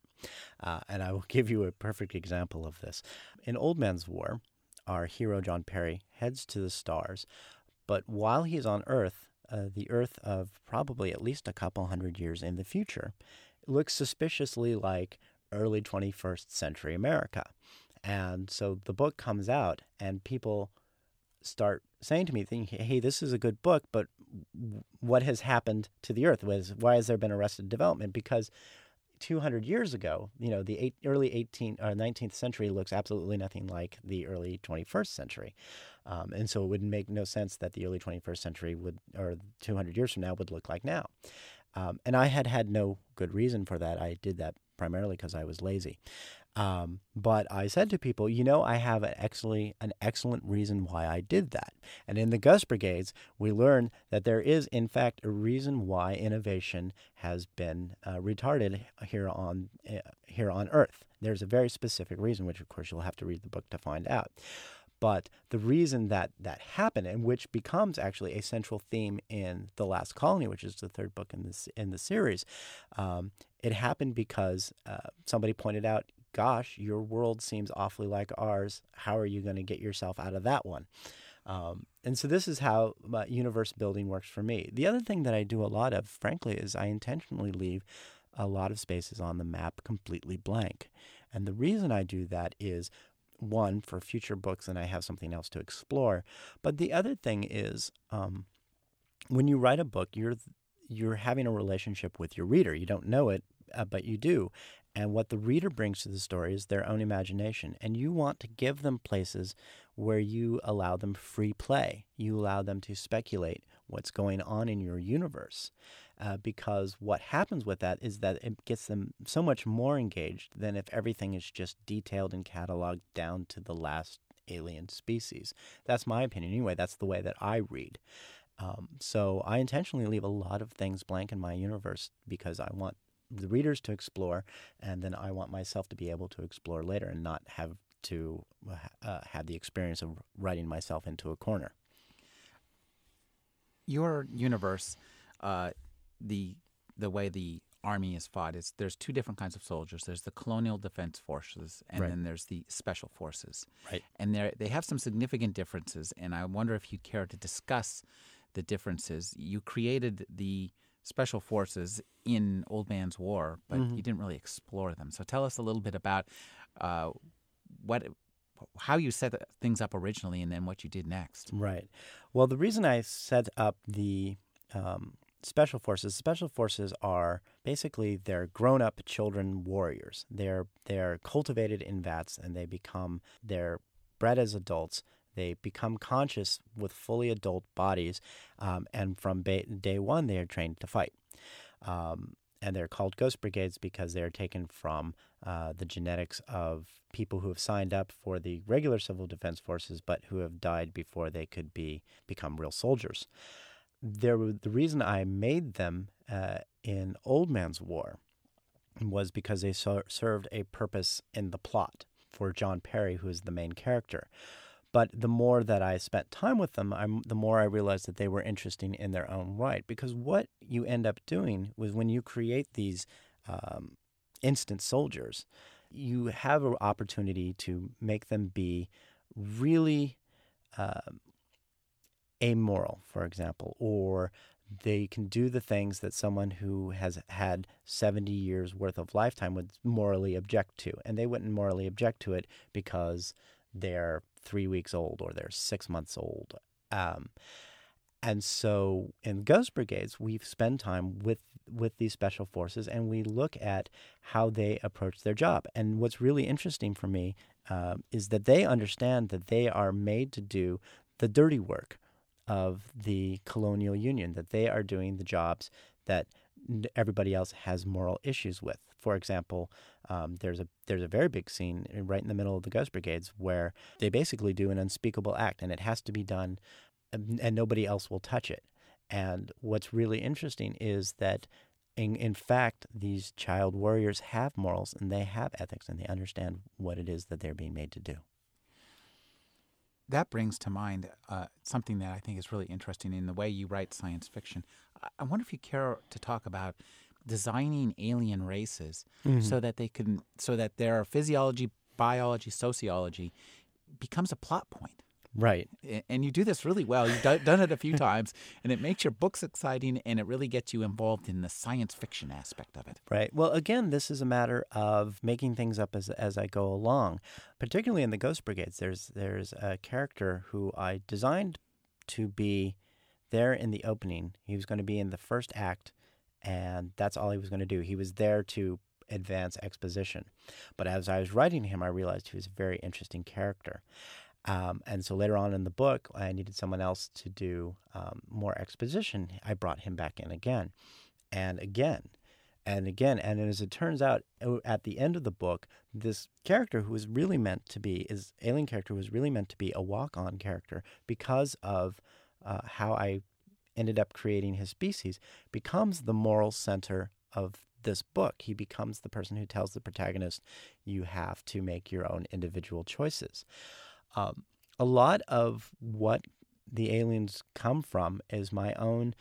Uh, and I will [LAUGHS] give you a perfect example of this. In Old Man's War, our hero John Perry heads to the stars, but while he's on Earth, uh, the Earth of probably at least a couple hundred years in the future, looks suspiciously like early 21st century America. And so the book comes out, and people start saying to me, thinking, hey, this is a good book, but what has happened to the earth? Why has there been arrested development? Because 200 years ago, you know, the eight, early 18th or 19th century looks absolutely nothing like the early 21st century. Um, and so it would make no sense that the early 21st century would, or 200 years from now, would look like now. Um, and I had had no good reason for that. I did that primarily because I was lazy. Um, but I said to people, you know, I have an excellent, an excellent reason why I did that. And in the Ghost Brigades, we learned that there is, in fact, a reason why innovation has been uh, retarded here on uh, here on Earth. There's a very specific reason, which of course you'll have to read the book to find out. But the reason that that happened, and which becomes actually a central theme in the Last Colony, which is the third book in this in the series, um, it happened because uh, somebody pointed out gosh, your world seems awfully like ours. How are you going to get yourself out of that one? Um, and so this is how universe building works for me. The other thing that I do a lot of, frankly, is I intentionally leave a lot of spaces on the map completely blank. And the reason I do that is one, for future books, and I have something else to explore. But the other thing is, um, when you write a book, you're you're having a relationship with your reader. You don't know it, uh, but you do. And what the reader brings to the story is their own imagination. And you want to give them places where you allow them free play. You allow them to speculate what's going on in your universe. Uh, because what happens with that is that it gets them so much more engaged than if everything is just detailed and cataloged down to the last alien species. That's my opinion. Anyway, that's the way that I read. Um, so I intentionally leave a lot of things blank in my universe because I want the readers to explore, and then I want myself to be able to explore later and not have to uh, have the experience of writing myself into a corner. Your universe, uh, the the way the army is fought is there's two different kinds of soldiers. There's the colonial defense forces, and Right. then there's the special forces. Right. And they they have some significant differences. And I wonder if you care to discuss the differences. You created the special forces in Old Man's War, but Mm-hmm. you didn't really explore them. So tell us a little bit about uh, what how you set things up originally, and then what you did next. Right. Well, the reason I set up the um, special forces, special forces are basically they're grown-up children warriors. They're they're cultivated in vats, and they become they're bred as adults. They become conscious with fully adult bodies, um, and from ba- day one they are trained to fight. Um, and they're called ghost brigades because they're taken from uh, the genetics of people who have signed up for the regular civil defense forces, but who have died before they could be become real soldiers. There, were- the reason I made them uh, in Old Man's War was because they ser- served a purpose in the plot for John Perry, who is the main character. But the more that I spent time with them, I'm, the more I realized that they were interesting in their own right. Because what you end up doing was when you create these um, instant soldiers, you have an opportunity to make them be really um amoral, for example, or they can do the things that someone who has had 70 years worth of lifetime would morally object to. And they wouldn't morally object to it because they're three weeks old or they're six months old. Um, and so in Ghost Brigades, we spend time with with these special forces and we look at how they approach their job. And what's really interesting for me um, is that they understand that they are made to do the dirty work of the colonial union, that they are doing the jobs that everybody else has moral issues with. For example, um, there's a there's a very big scene right in the middle of the Ghost Brigades where they basically do an unspeakable act, and it has to be done, and and nobody else will touch it. And what's really interesting is that, in, in fact, these child warriors have morals and they have ethics and they understand what it is that they're being made to do. That brings to mind uh, something that I think is really interesting in the way you write science fiction. I- wonder if you care to talk about designing alien races so that they can, so that their physiology, biology, sociology becomes a plot point. Right. And you do this really well. You've done it a few [LAUGHS] times, and it makes your books exciting, and it really gets you involved in the science fiction aspect of it. Right. Well, again, this is a matter of making things up as as I go along. Particularly in the Ghost Brigades, there's there's a character who I designed to be there in the opening. He was going to be in the first act, and that's all he was going to do. He was there to advance exposition. But as I was writing him, I realized he was a very interesting character. Um, and so later on in the book, I needed someone else to do um, more exposition. I brought him back in again and again and again. And as it turns out, at the end of the book, this character who was really meant to be, is alien character was really meant to be a walk on character because of uh, how I ended up creating his species, becomes the moral center of this book. He becomes the person who tells the protagonist, you have to make your own individual choices. Um, a lot of what the aliens come from is my own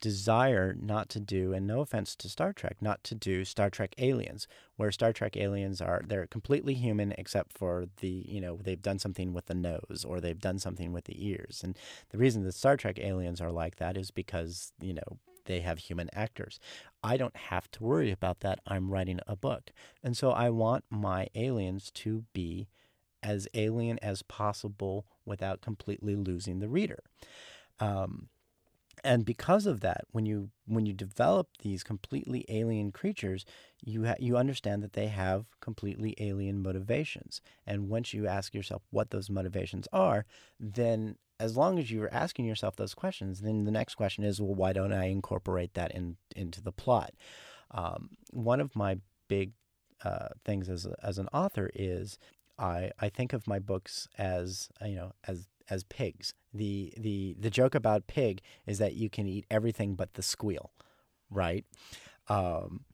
desire not to do, and no offense to Star Trek, not to do Star Trek aliens, where Star Trek aliens are they're completely human except for the you know they've done something with the nose or they've done something with the ears, and the reason the Star Trek aliens are like that is because you know they have human actors. I don't have to worry about that. I'm writing a book, and so I want my aliens to be as alien as possible without completely losing the reader. Um, and because of that, when you when you develop these completely alien creatures, you ha- you understand that they have completely alien motivations. And once you ask yourself what those motivations are, then as long as you're asking yourself those questions, then the next question is, well, why don't I incorporate that in into the plot? Um, one of my big uh, things as a, as an author is I I think of my books as you know as as pigs. The the the joke about pig is that you can eat everything but the squeal, right? Um,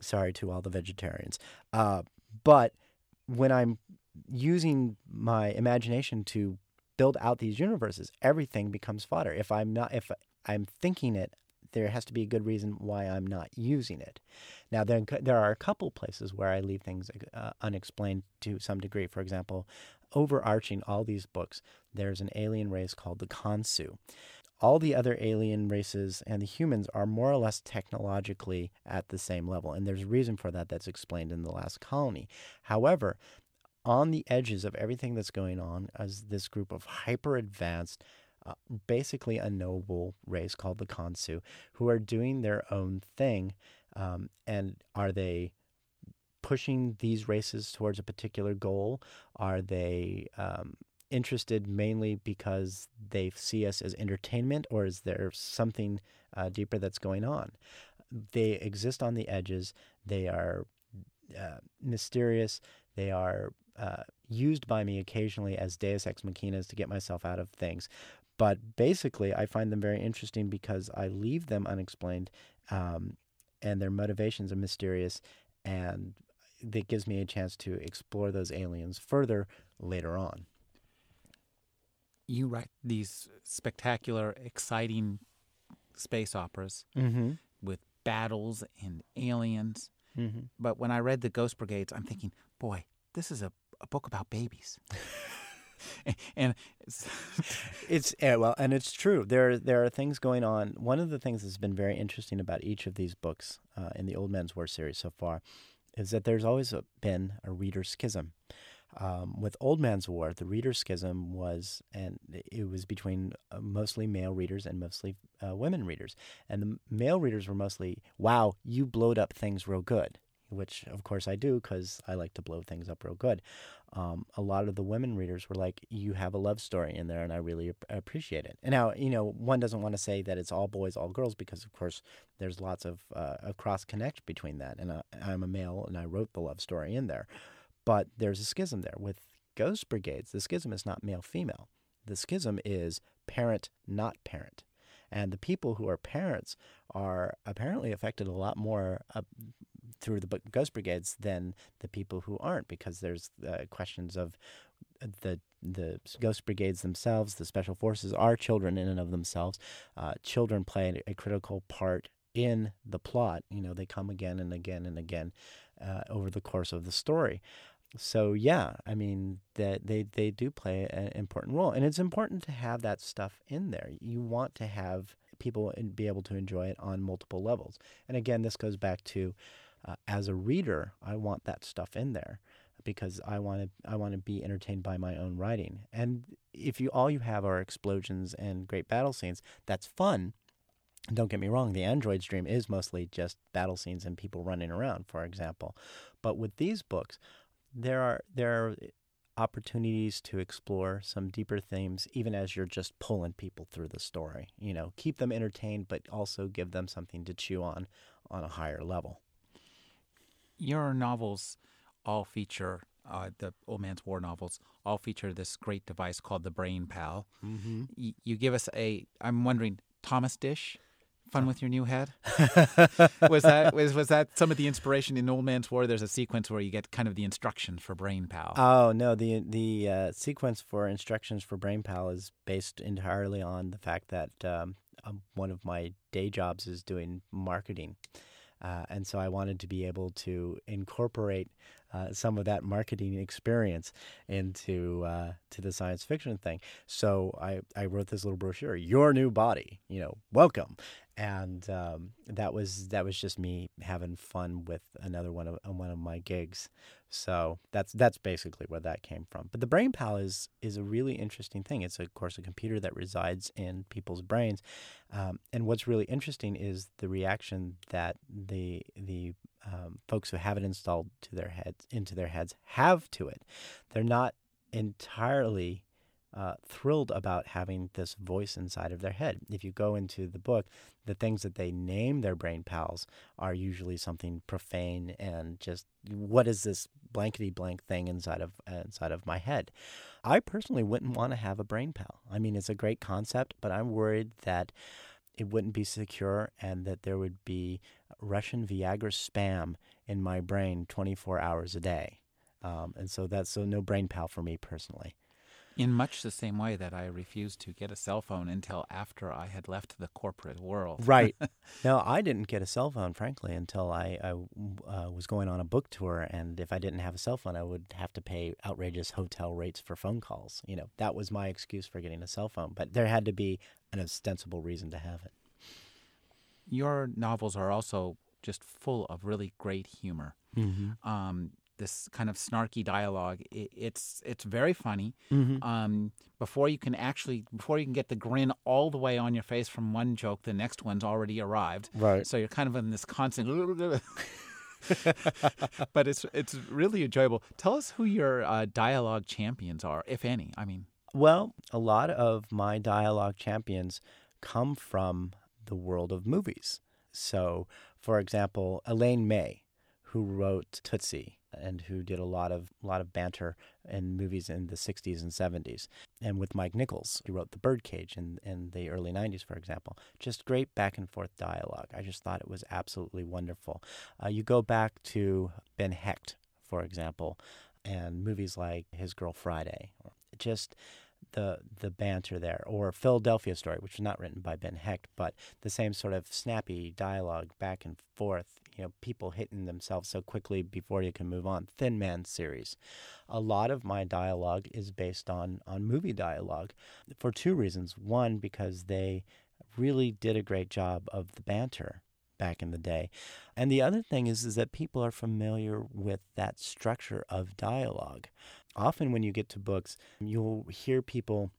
Sorry to all the vegetarians. Uh, but when I'm using my imagination to build out these universes, everything becomes fodder. If I'm not, if I'm thinking it, there has to be a good reason why I'm not using it. Now, there, there are a couple places where I leave things uh, unexplained to some degree. For example, overarching all these books, there's an alien race called the Consu. All the other alien races and the humans are more or less technologically at the same level, and there's a reason for that that's explained in the last colony. However, on the edges of everything that's going on as this group of hyper advanced uh, basically a noble race called the Consu, who are doing their own thing. Um, and are they pushing these races towards a particular goal? Are they um, interested mainly because they see us as entertainment, or is there something uh, deeper that's going on? They exist on the edges. They are uh, mysterious. They are uh, used by me occasionally as deus ex machinas to get myself out of things. But basically, I find them very interesting because I leave them unexplained, um, and their motivations are mysterious, and that gives me a chance to explore those aliens further later on. You write these spectacular, exciting space operas mm-hmm. with battles and aliens. Mm-hmm. But when I read the Ghost Brigades, I'm thinking, boy, this is a, a book about babies. [LAUGHS] [LAUGHS] and it's, [LAUGHS] it's yeah, well, and it's true. There there are things going on. One of the things that's been very interesting about each of these books uh, in the Old Man's War series so far is that there's always a, been a reader schism. Um, with Old Man's War, the reader schism was, and it was between uh, mostly male readers and mostly uh, women readers. And the male readers were mostly, "Wow, you blowed up things real good," which of course I do because I like to blow things up real good um, a lot of the women readers were like, "You have a love story in there, and I really ap- appreciate it." And now, you know, one doesn't want to say that it's all boys, all girls, because of course there's lots of uh, a cross connect between that. And uh, I'm a male, and I wrote the love story in there, but there's a schism there with Ghost Brigades. The schism is not male female. The schism is parent not parent. And the people who are parents are apparently affected a lot more uh, through the Ghost Brigades than the people who aren't, because there's uh, questions of uh, the the Ghost Brigades themselves, the Special Forces are children in and of themselves. Uh, children play a critical part in the plot. You know, they come again and again and again uh, over the course of the story. So yeah, I mean that they they do play an important role, and it's important to have that stuff in there. You want to have people be able to enjoy it on multiple levels. And again, this goes back to uh, as a reader, I want that stuff in there because I want to I want to be entertained by my own writing. And if you all you have are explosions and great battle scenes, that's fun. Don't get me wrong, the Android's Dream is mostly just battle scenes and people running around, for example. But with these books, there are there are opportunities to explore some deeper themes even as you're just pulling people through the story. You know, keep them entertained but also give them something to chew on on a higher level your novels all feature uh, the Old Man's War novels all feature this great device called the Brain Pal. Mm-hmm. Y- you give us a. I'm wondering, Thomas Disch, fun with your new head. [LAUGHS] was that was was that some of the inspiration in Old Man's War? There's a sequence where you get kind of the instructions for Brain Pal. Oh no, the the uh, sequence for instructions for Brain Pal is based entirely on the fact that um, um, one of my day jobs is doing marketing. Uh, and so I wanted to be able to incorporate uh, some of that marketing experience into uh, to the science fiction thing. So I, I wrote this little brochure, "Your New Body," you know, welcome, and um, that was that was just me having fun with another one of one of my gigs. So that's that's basically where that came from. But the brain pal is is a really interesting thing. It's of course a computer that resides in people's brains, um, and what's really interesting is the reaction that the the um, folks who have it installed to their heads into their heads have to it. They're not entirely uh, thrilled about having this voice inside of their head. If you go into the book, the things that they name their brain pals are usually something profane and just what is this blankety blank thing inside of uh, inside of my head. I personally wouldn't want to have a brain pal. I mean, it's a great concept, but I'm worried that it wouldn't be secure and that there would be Russian Viagra spam in my brain 24 hours a day. Um, and so that's so no brain pal for me personally. In much the same way that I refused to get a cell phone until after I had left the corporate world. Right. [LAUGHS] no, I didn't get a cell phone, frankly, until I, I uh, was going on a book tour. And if I didn't have a cell phone, I would have to pay outrageous hotel rates for phone calls. You know, that was my excuse for getting a cell phone. But there had to be an ostensible reason to have it. Your novels are also just full of really great humor. Mm-hmm. Um, this kind of snarky dialogue. It, it's it's very funny. Mm-hmm. Um, before you can actually before you can get the grin all the way on your face from one joke, the next one's already arrived. Right. So you're kind of in this constant. [LAUGHS] but it's it's really enjoyable. Tell us who your uh, dialogue champions are, if any. I mean, Well, a lot of my dialogue champions come from the world of movies. So, for example, Elaine May, who wrote Tootsie and who did a lot of lot of banter in movies in the 60s and 70s, and with Mike Nichols, who wrote The Birdcage in, in the early 90s, for example. Just great back and forth dialogue. I just thought it was absolutely wonderful. Uh, you go back to Ben Hecht, for example, and movies like His Girl Friday, just the the banter there, or Philadelphia Story, which was not written by Ben Hecht, but the same sort of snappy dialogue back and forth. You know, people hitting themselves so quickly before you can move on. Thin Man series. A lot of my dialogue is based on on movie dialogue, for two reasons. One, because they really did a great job of the banter back in the day. And the other thing is is that people are familiar with that structure of dialogue. Often when you get to books, you'll hear people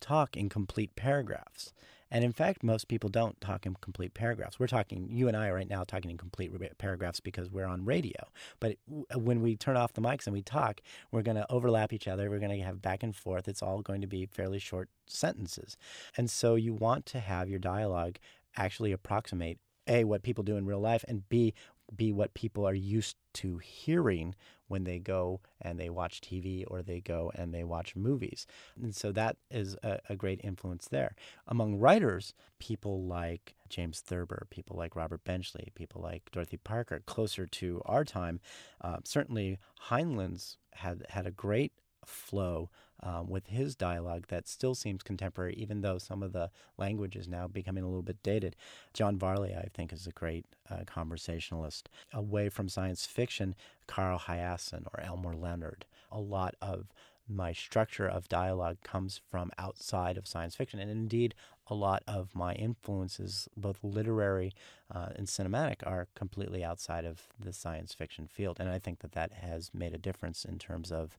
talk in complete paragraphs. And in fact, most people don't talk in complete paragraphs. We're talking, you and I right now talking in complete paragraphs because we're on radio. But uh, when we turn off the mics and we talk, we're going to overlap each other. We're going to have back and forth. It's all going to be fairly short sentences. And so you want to have your dialogue actually approximate A, what people do in real life, and B, be what people are used to hearing when they go and they watch TV or they go and they watch movies. And so that is a, a, great influence there. Among writers, people like James Thurber, people like Robert Benchley, people like Dorothy Parker, closer to our time, uh, certainly Heinlein's had, had a great flow um, with his dialogue that still seems contemporary, even though some of the language is now becoming a little bit dated. John Varley, I think, is a great uh, conversationalist. Away from science fiction, Carl Hiaasen or Elmore Leonard. A lot of my structure of dialogue comes from outside of science fiction. And indeed, a lot of my influences, both literary uh, and cinematic, are completely outside of the science fiction field. And I think that that has made a difference in terms of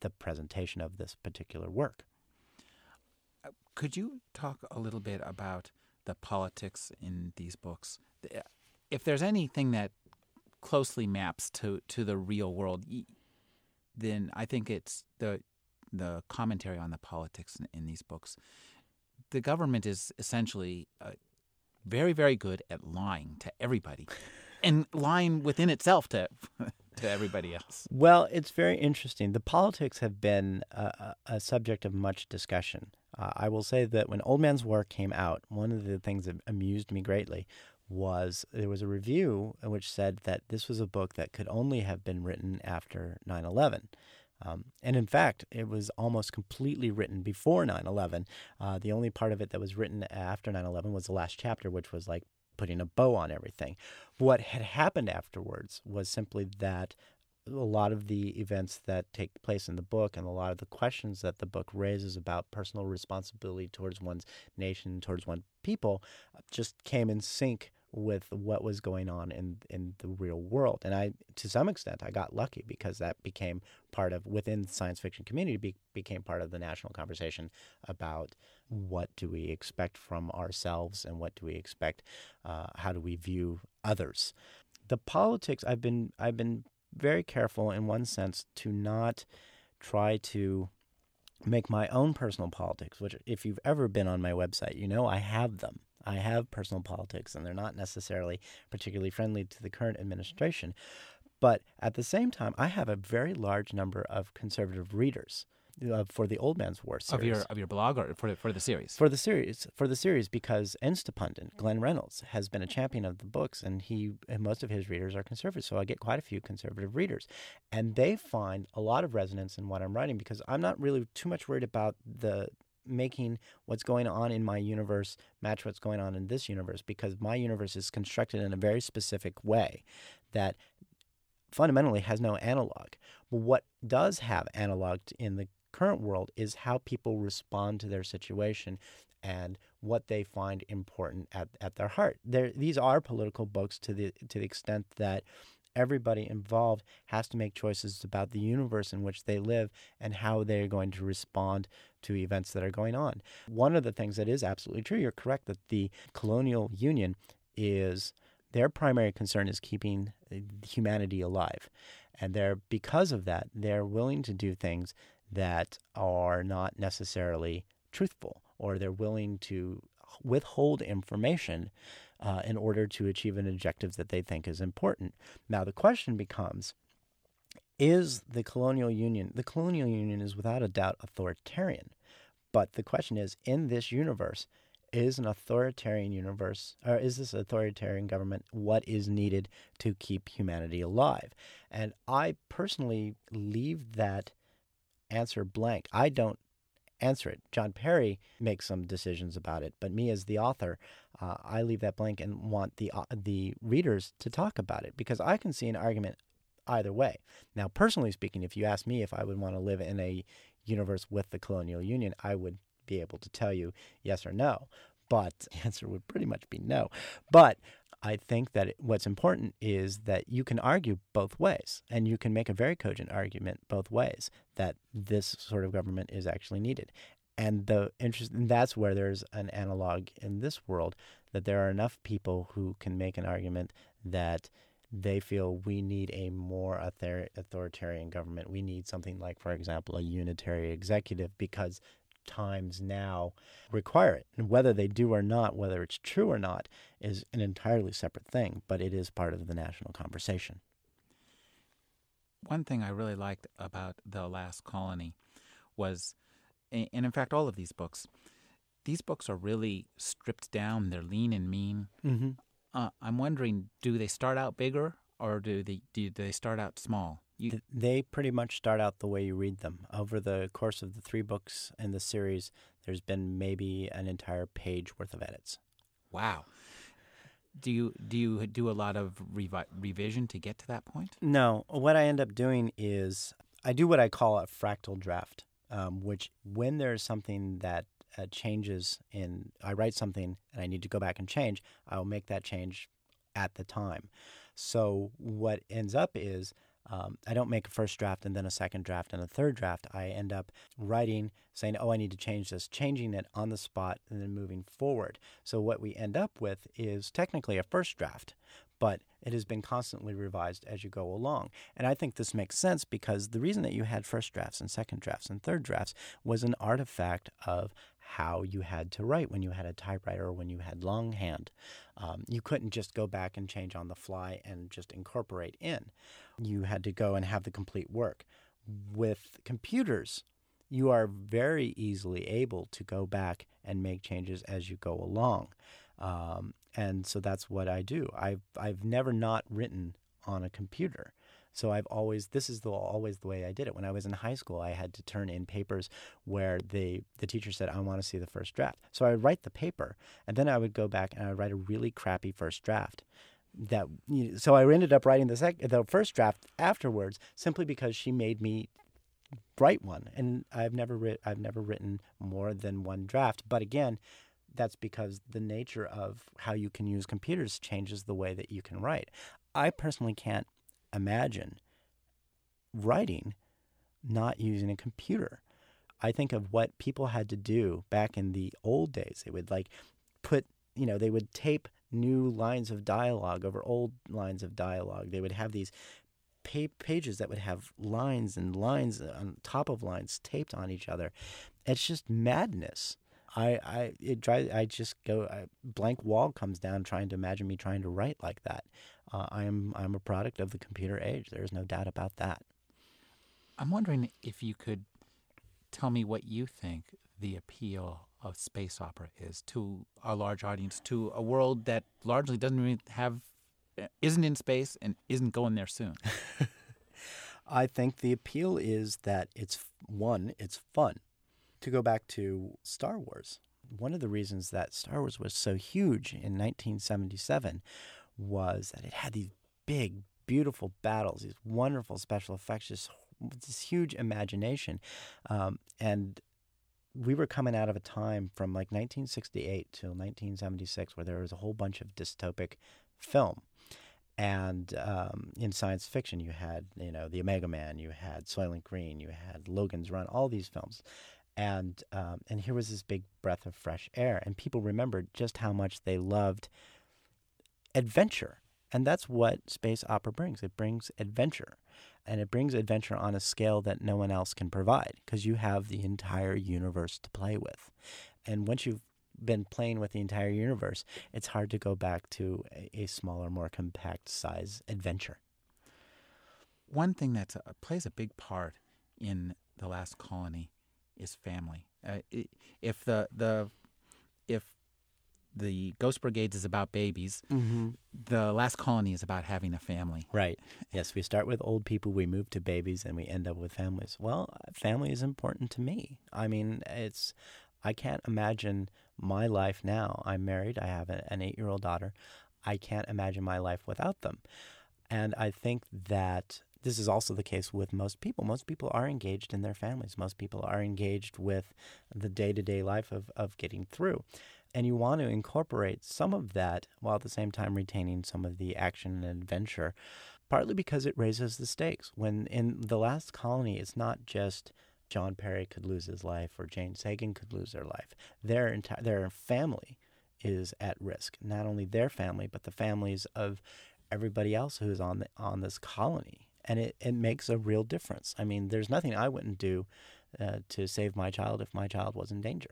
the presentation of this particular work. Could you talk a little bit about the politics in these books? If there's anything that closely maps to, to the real world, then I think it's the the commentary on the politics in, in these books. The government is essentially uh, very, very good at lying to everybody, [LAUGHS] and lying within itself to to everybody else. Well, it's very interesting. The politics have been a, a subject of much discussion. Uh, I will say that when Old Man's War came out, one of the things that amused me greatly was there was a review which said that this was a book that could only have been written after 9 11. Um, and in fact, it was almost completely written before 9 11. Uh, the only part of it that was written after 9 11 was the last chapter, which was like putting a bow on everything. What had happened afterwards was simply that a lot of the events that take place in the book and a lot of the questions that the book raises about personal responsibility towards one's nation, towards one people, just came in sync with what was going on in in the real world. And I, to some extent, I got lucky because that became part of within the science fiction community be, became part of the national conversation about what do we expect from ourselves and what do we expect, uh, how do we view others. The politics I've been I've been very careful in one sense to not try to make my own personal politics, which if you've ever been on my website, you know I have them. I have personal politics, and they're not necessarily particularly friendly to the current administration. But at the same time, I have a very large number of conservative readers. uh, for the Old Man's War series. Of your of your blog or for for the series? For the series, for the series, because Instapundit, Glenn Reynolds, has been a champion of the books, and he and most of his readers are conservative. So I get quite a few conservative readers, and they find a lot of resonance in what I'm writing because I'm not really too much worried about the making what's going on in my universe match what's going on in this universe because my universe is constructed in a very specific way that fundamentally has no analog. But what does have analog in the current world is how people respond to their situation and what they find important at, at their heart. There, these are political books to the to the extent that everybody involved has to make choices about the universe in which they live and how they're going to respond to events that are going on. One of the things that is absolutely true, you're correct that the colonial union is their primary concern is keeping humanity alive. And they're because of that, they're willing to do things that are not necessarily truthful or they're willing to withhold information uh, in order to achieve an objective that they think is important. Now, the question becomes is the colonial union, the colonial union is without a doubt authoritarian. But the question is in this universe, is an authoritarian universe, or is this authoritarian government what is needed to keep humanity alive? And I personally leave that answer blank. I don't answer it. John Perry makes some decisions about it, but me as the author, uh, I leave that blank and want the uh, the readers to talk about it because I can see an argument either way. Now, personally speaking, if you ask me if I would want to live in a universe with the colonial union, I would be able to tell you yes or no. But [LAUGHS] the answer would pretty much be no. But I think that what's important is that you can argue both ways, and you can make a very cogent argument both ways that this sort of government is actually needed. And the interest, and that's where there's an analog in this world that there are enough people who can make an argument that they feel we need a more author- authoritarian government. We need something like, for example, a unitary executive because times now require it. And whether they do or not, whether it's true or not, is an entirely separate thing, but it is part of the national conversation. One thing I really liked about The Last Colony was, and in fact, all of these books, these books are really stripped down. They're lean and mean. Mm-hmm. Uh, I'm wondering, do they start out bigger or do they do they start out small? You... They pretty much start out the way you read them. Over the course of the three books in the series, there's been maybe an entire page worth of edits. Wow. Do you do you do a lot of revi- revision to get to that point? No. What I end up doing is I do what I call a fractal draft, um, which when there's something that uh, changes in, I write something and I need to go back and change, I'll make that change at the time. So what ends up is um, I don't make a first draft and then a second draft and a third draft. I end up writing, saying, oh, I need to change this, changing it on the spot, and then moving forward. So what we end up with is technically a first draft, but it has been constantly revised as you go along. And I think this makes sense because the reason that you had first drafts and second drafts and third drafts was an artifact of how you had to write when you had a typewriter or when you had longhand. Um, you couldn't just go back and change on the fly and just incorporate in. You had to go and have the complete work. With computers, you are very easily able to go back and make changes as you go along. Um, and so that's what I do. I've, I've never not written on a computer. So I've always this is the always the way I did it. When I was in high school, I had to turn in papers where the the teacher said, "I want to see the first draft." So I would write the paper, and then I would go back and I would write a really crappy first draft. That you know, so I ended up writing the sec- the first draft afterwards simply because she made me write one, and I've never writ- I've never written more than one draft. But again, that's because the nature of how you can use computers changes the way that you can write. I personally can't imagine writing not using a computer. I think of what people had to do back in the old days. They would like put, you know, they would tape new lines of dialogue over old lines of dialogue. They would have these pages that would have lines and lines on top of lines taped on each other. It's just madness. I, I it drives. I just go. A blank wall comes down trying to imagine me trying to write like that. Uh, I am I'm a product of the computer age. There's no doubt about that. I'm wondering if you could tell me what you think the appeal of space opera is to a large audience, to a world that largely doesn't really have, isn't in space and isn't going there soon. [LAUGHS] I think the appeal is that it's one, it's fun. To go back to Star Wars, one of the reasons that Star Wars was so huge in 1977 was that it had these big, beautiful battles, these wonderful special effects, just this huge imagination. Um, and we were coming out of a time from like 1968 till 1976 where there was a whole bunch of dystopic film. And um, in science fiction, you had, you know, The Omega Man, you had Soylent Green, you had Logan's Run, all these films. And, um, and here was this big breath of fresh air. And people remembered just how much they loved adventure. And that's what space opera brings it brings adventure and it brings adventure on a scale that no one else can provide because you have the entire universe to play with. And once you've been playing with the entire universe, it's hard to go back to a, a smaller, more compact size adventure. One thing that plays a big part in the last colony is family. Uh, if the the if the Ghost Brigades is about babies. Mm-hmm. The Last Colony is about having a family. Right. Yes, we start with old people, we move to babies, and we end up with families. Well, family is important to me. I mean, it's I can't imagine my life now. I'm married. I have an eight year old daughter. I can't imagine my life without them. And I think that this is also the case with most people. Most people are engaged in their families. Most people are engaged with the day to day life of, of getting through. And you want to incorporate some of that while at the same time retaining some of the action and adventure, partly because it raises the stakes. When in the last colony, it's not just John Perry could lose his life or Jane Sagan could lose their life. Their entire their family is at risk. Not only their family, but the families of everybody else who's on the, on this colony. And it, it makes a real difference. I mean, there's nothing I wouldn't do uh, to save my child if my child was in danger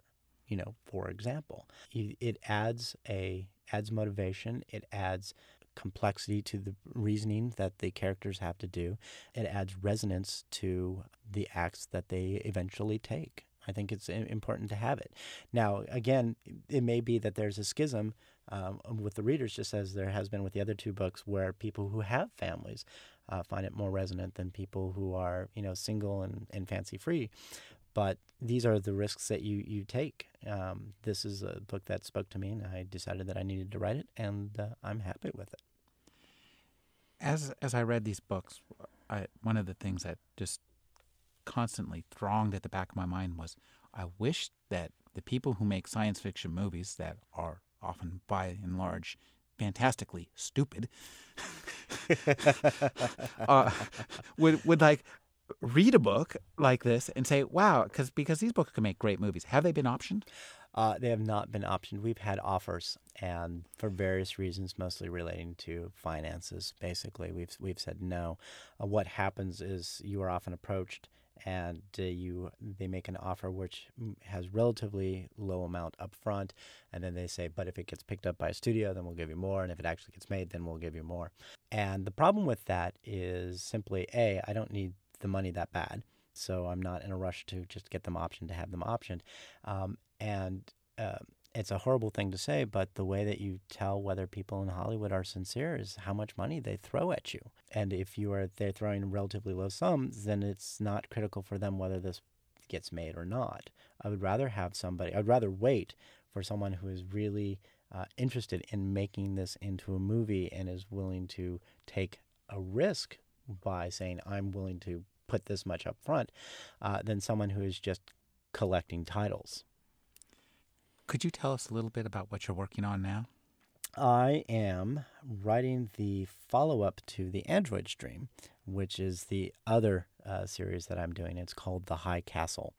you know, for example. It adds a adds motivation, it adds complexity to the reasoning that the characters have to do. It adds resonance to the acts that they eventually take. I think it's important to have it. Now, again, it may be that there's a schism um, with the readers, just as there has been with the other two books, where people who have families uh, find it more resonant than people who are, you know, single and, and fancy free but these are the risks that you you take. Um, this is a book that spoke to me, and I decided that I needed to write it, and uh, I'm happy with it. As as I read these books, I, one of the things that just constantly thronged at the back of my mind was, I wish that the people who make science fiction movies that are often, by and large, fantastically stupid, [LAUGHS] uh, would would like read a book like this and say, "Wow," because because these books can make great movies. Have they been optioned? Uh, they have not been optioned. We've had offers, and for various reasons, mostly relating to finances. Basically, we've we've said no. Uh, what happens is you are often approached, and uh, you they make an offer which has relatively low amount up front, and then they say, but if it gets picked up by a studio, then we'll give you more, and if it actually gets made, then we'll give you more. And the problem with that is simply a I don't need the money that bad. So I'm not in a rush to just get them optioned to have them optioned. Um, and uh, it's a horrible thing to say, but the way that you tell whether people in Hollywood are sincere is how much money they throw at you. And if you are they're throwing relatively low sums, then it's not critical for them whether this gets made or not. I would rather have somebody. I'd rather wait for someone who is really uh, interested in making this into a movie and is willing to take a risk by saying I'm willing to put this much up front uh, than someone who is just collecting titles. Could you tell us a little bit about what you're working on now? I am writing the follow up to The Android Dream, which is the other uh, series that I'm doing. It's called The High Castle.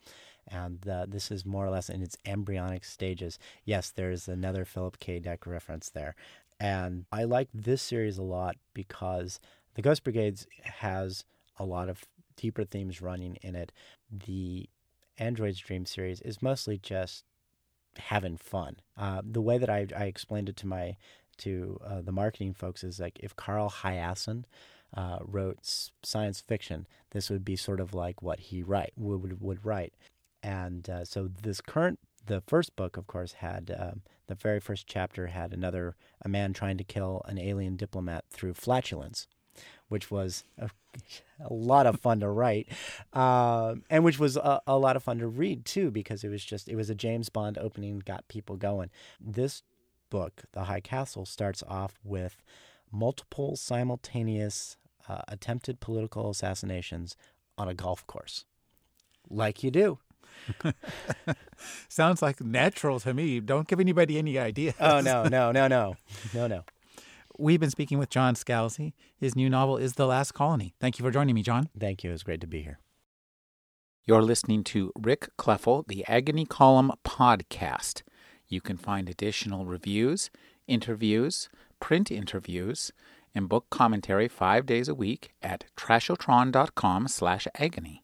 And uh, this is more or less in its embryonic stages. Yes, there's another Philip K. Dick reference there. And I like this series a lot because the Ghost Brigades has a lot of deeper themes running in it. The Android's Dream series is mostly just having fun. Uh, the way that I, I explained it to my to uh, the marketing folks is like if Carl Hiaasen uh, wrote science fiction, this would be sort of like what he write would would write. and uh, so this current the first book, of course, had um, the very first chapter had another a man trying to kill an alien diplomat through flatulence, which was a, a lot of fun to write, um, and which was a, a lot of fun to read too because it was just it was a James Bond opening, got people going. This book, The High Castle, starts off with multiple simultaneous uh, attempted political assassinations on a golf course, like you do. [LAUGHS] Sounds like natural to me. Don't give anybody any ideas. Oh, no, no, no, no, [LAUGHS] no, no. We've been speaking with John Scalzi. His new novel is The Last Colony. Thank you for joining me, John. Thank you. It was great to be here. You're listening to Rick Kleffel, the Agony Column podcast. You can find additional reviews, interviews, print interviews, and book commentary five days a week at trashotron.com slash agony.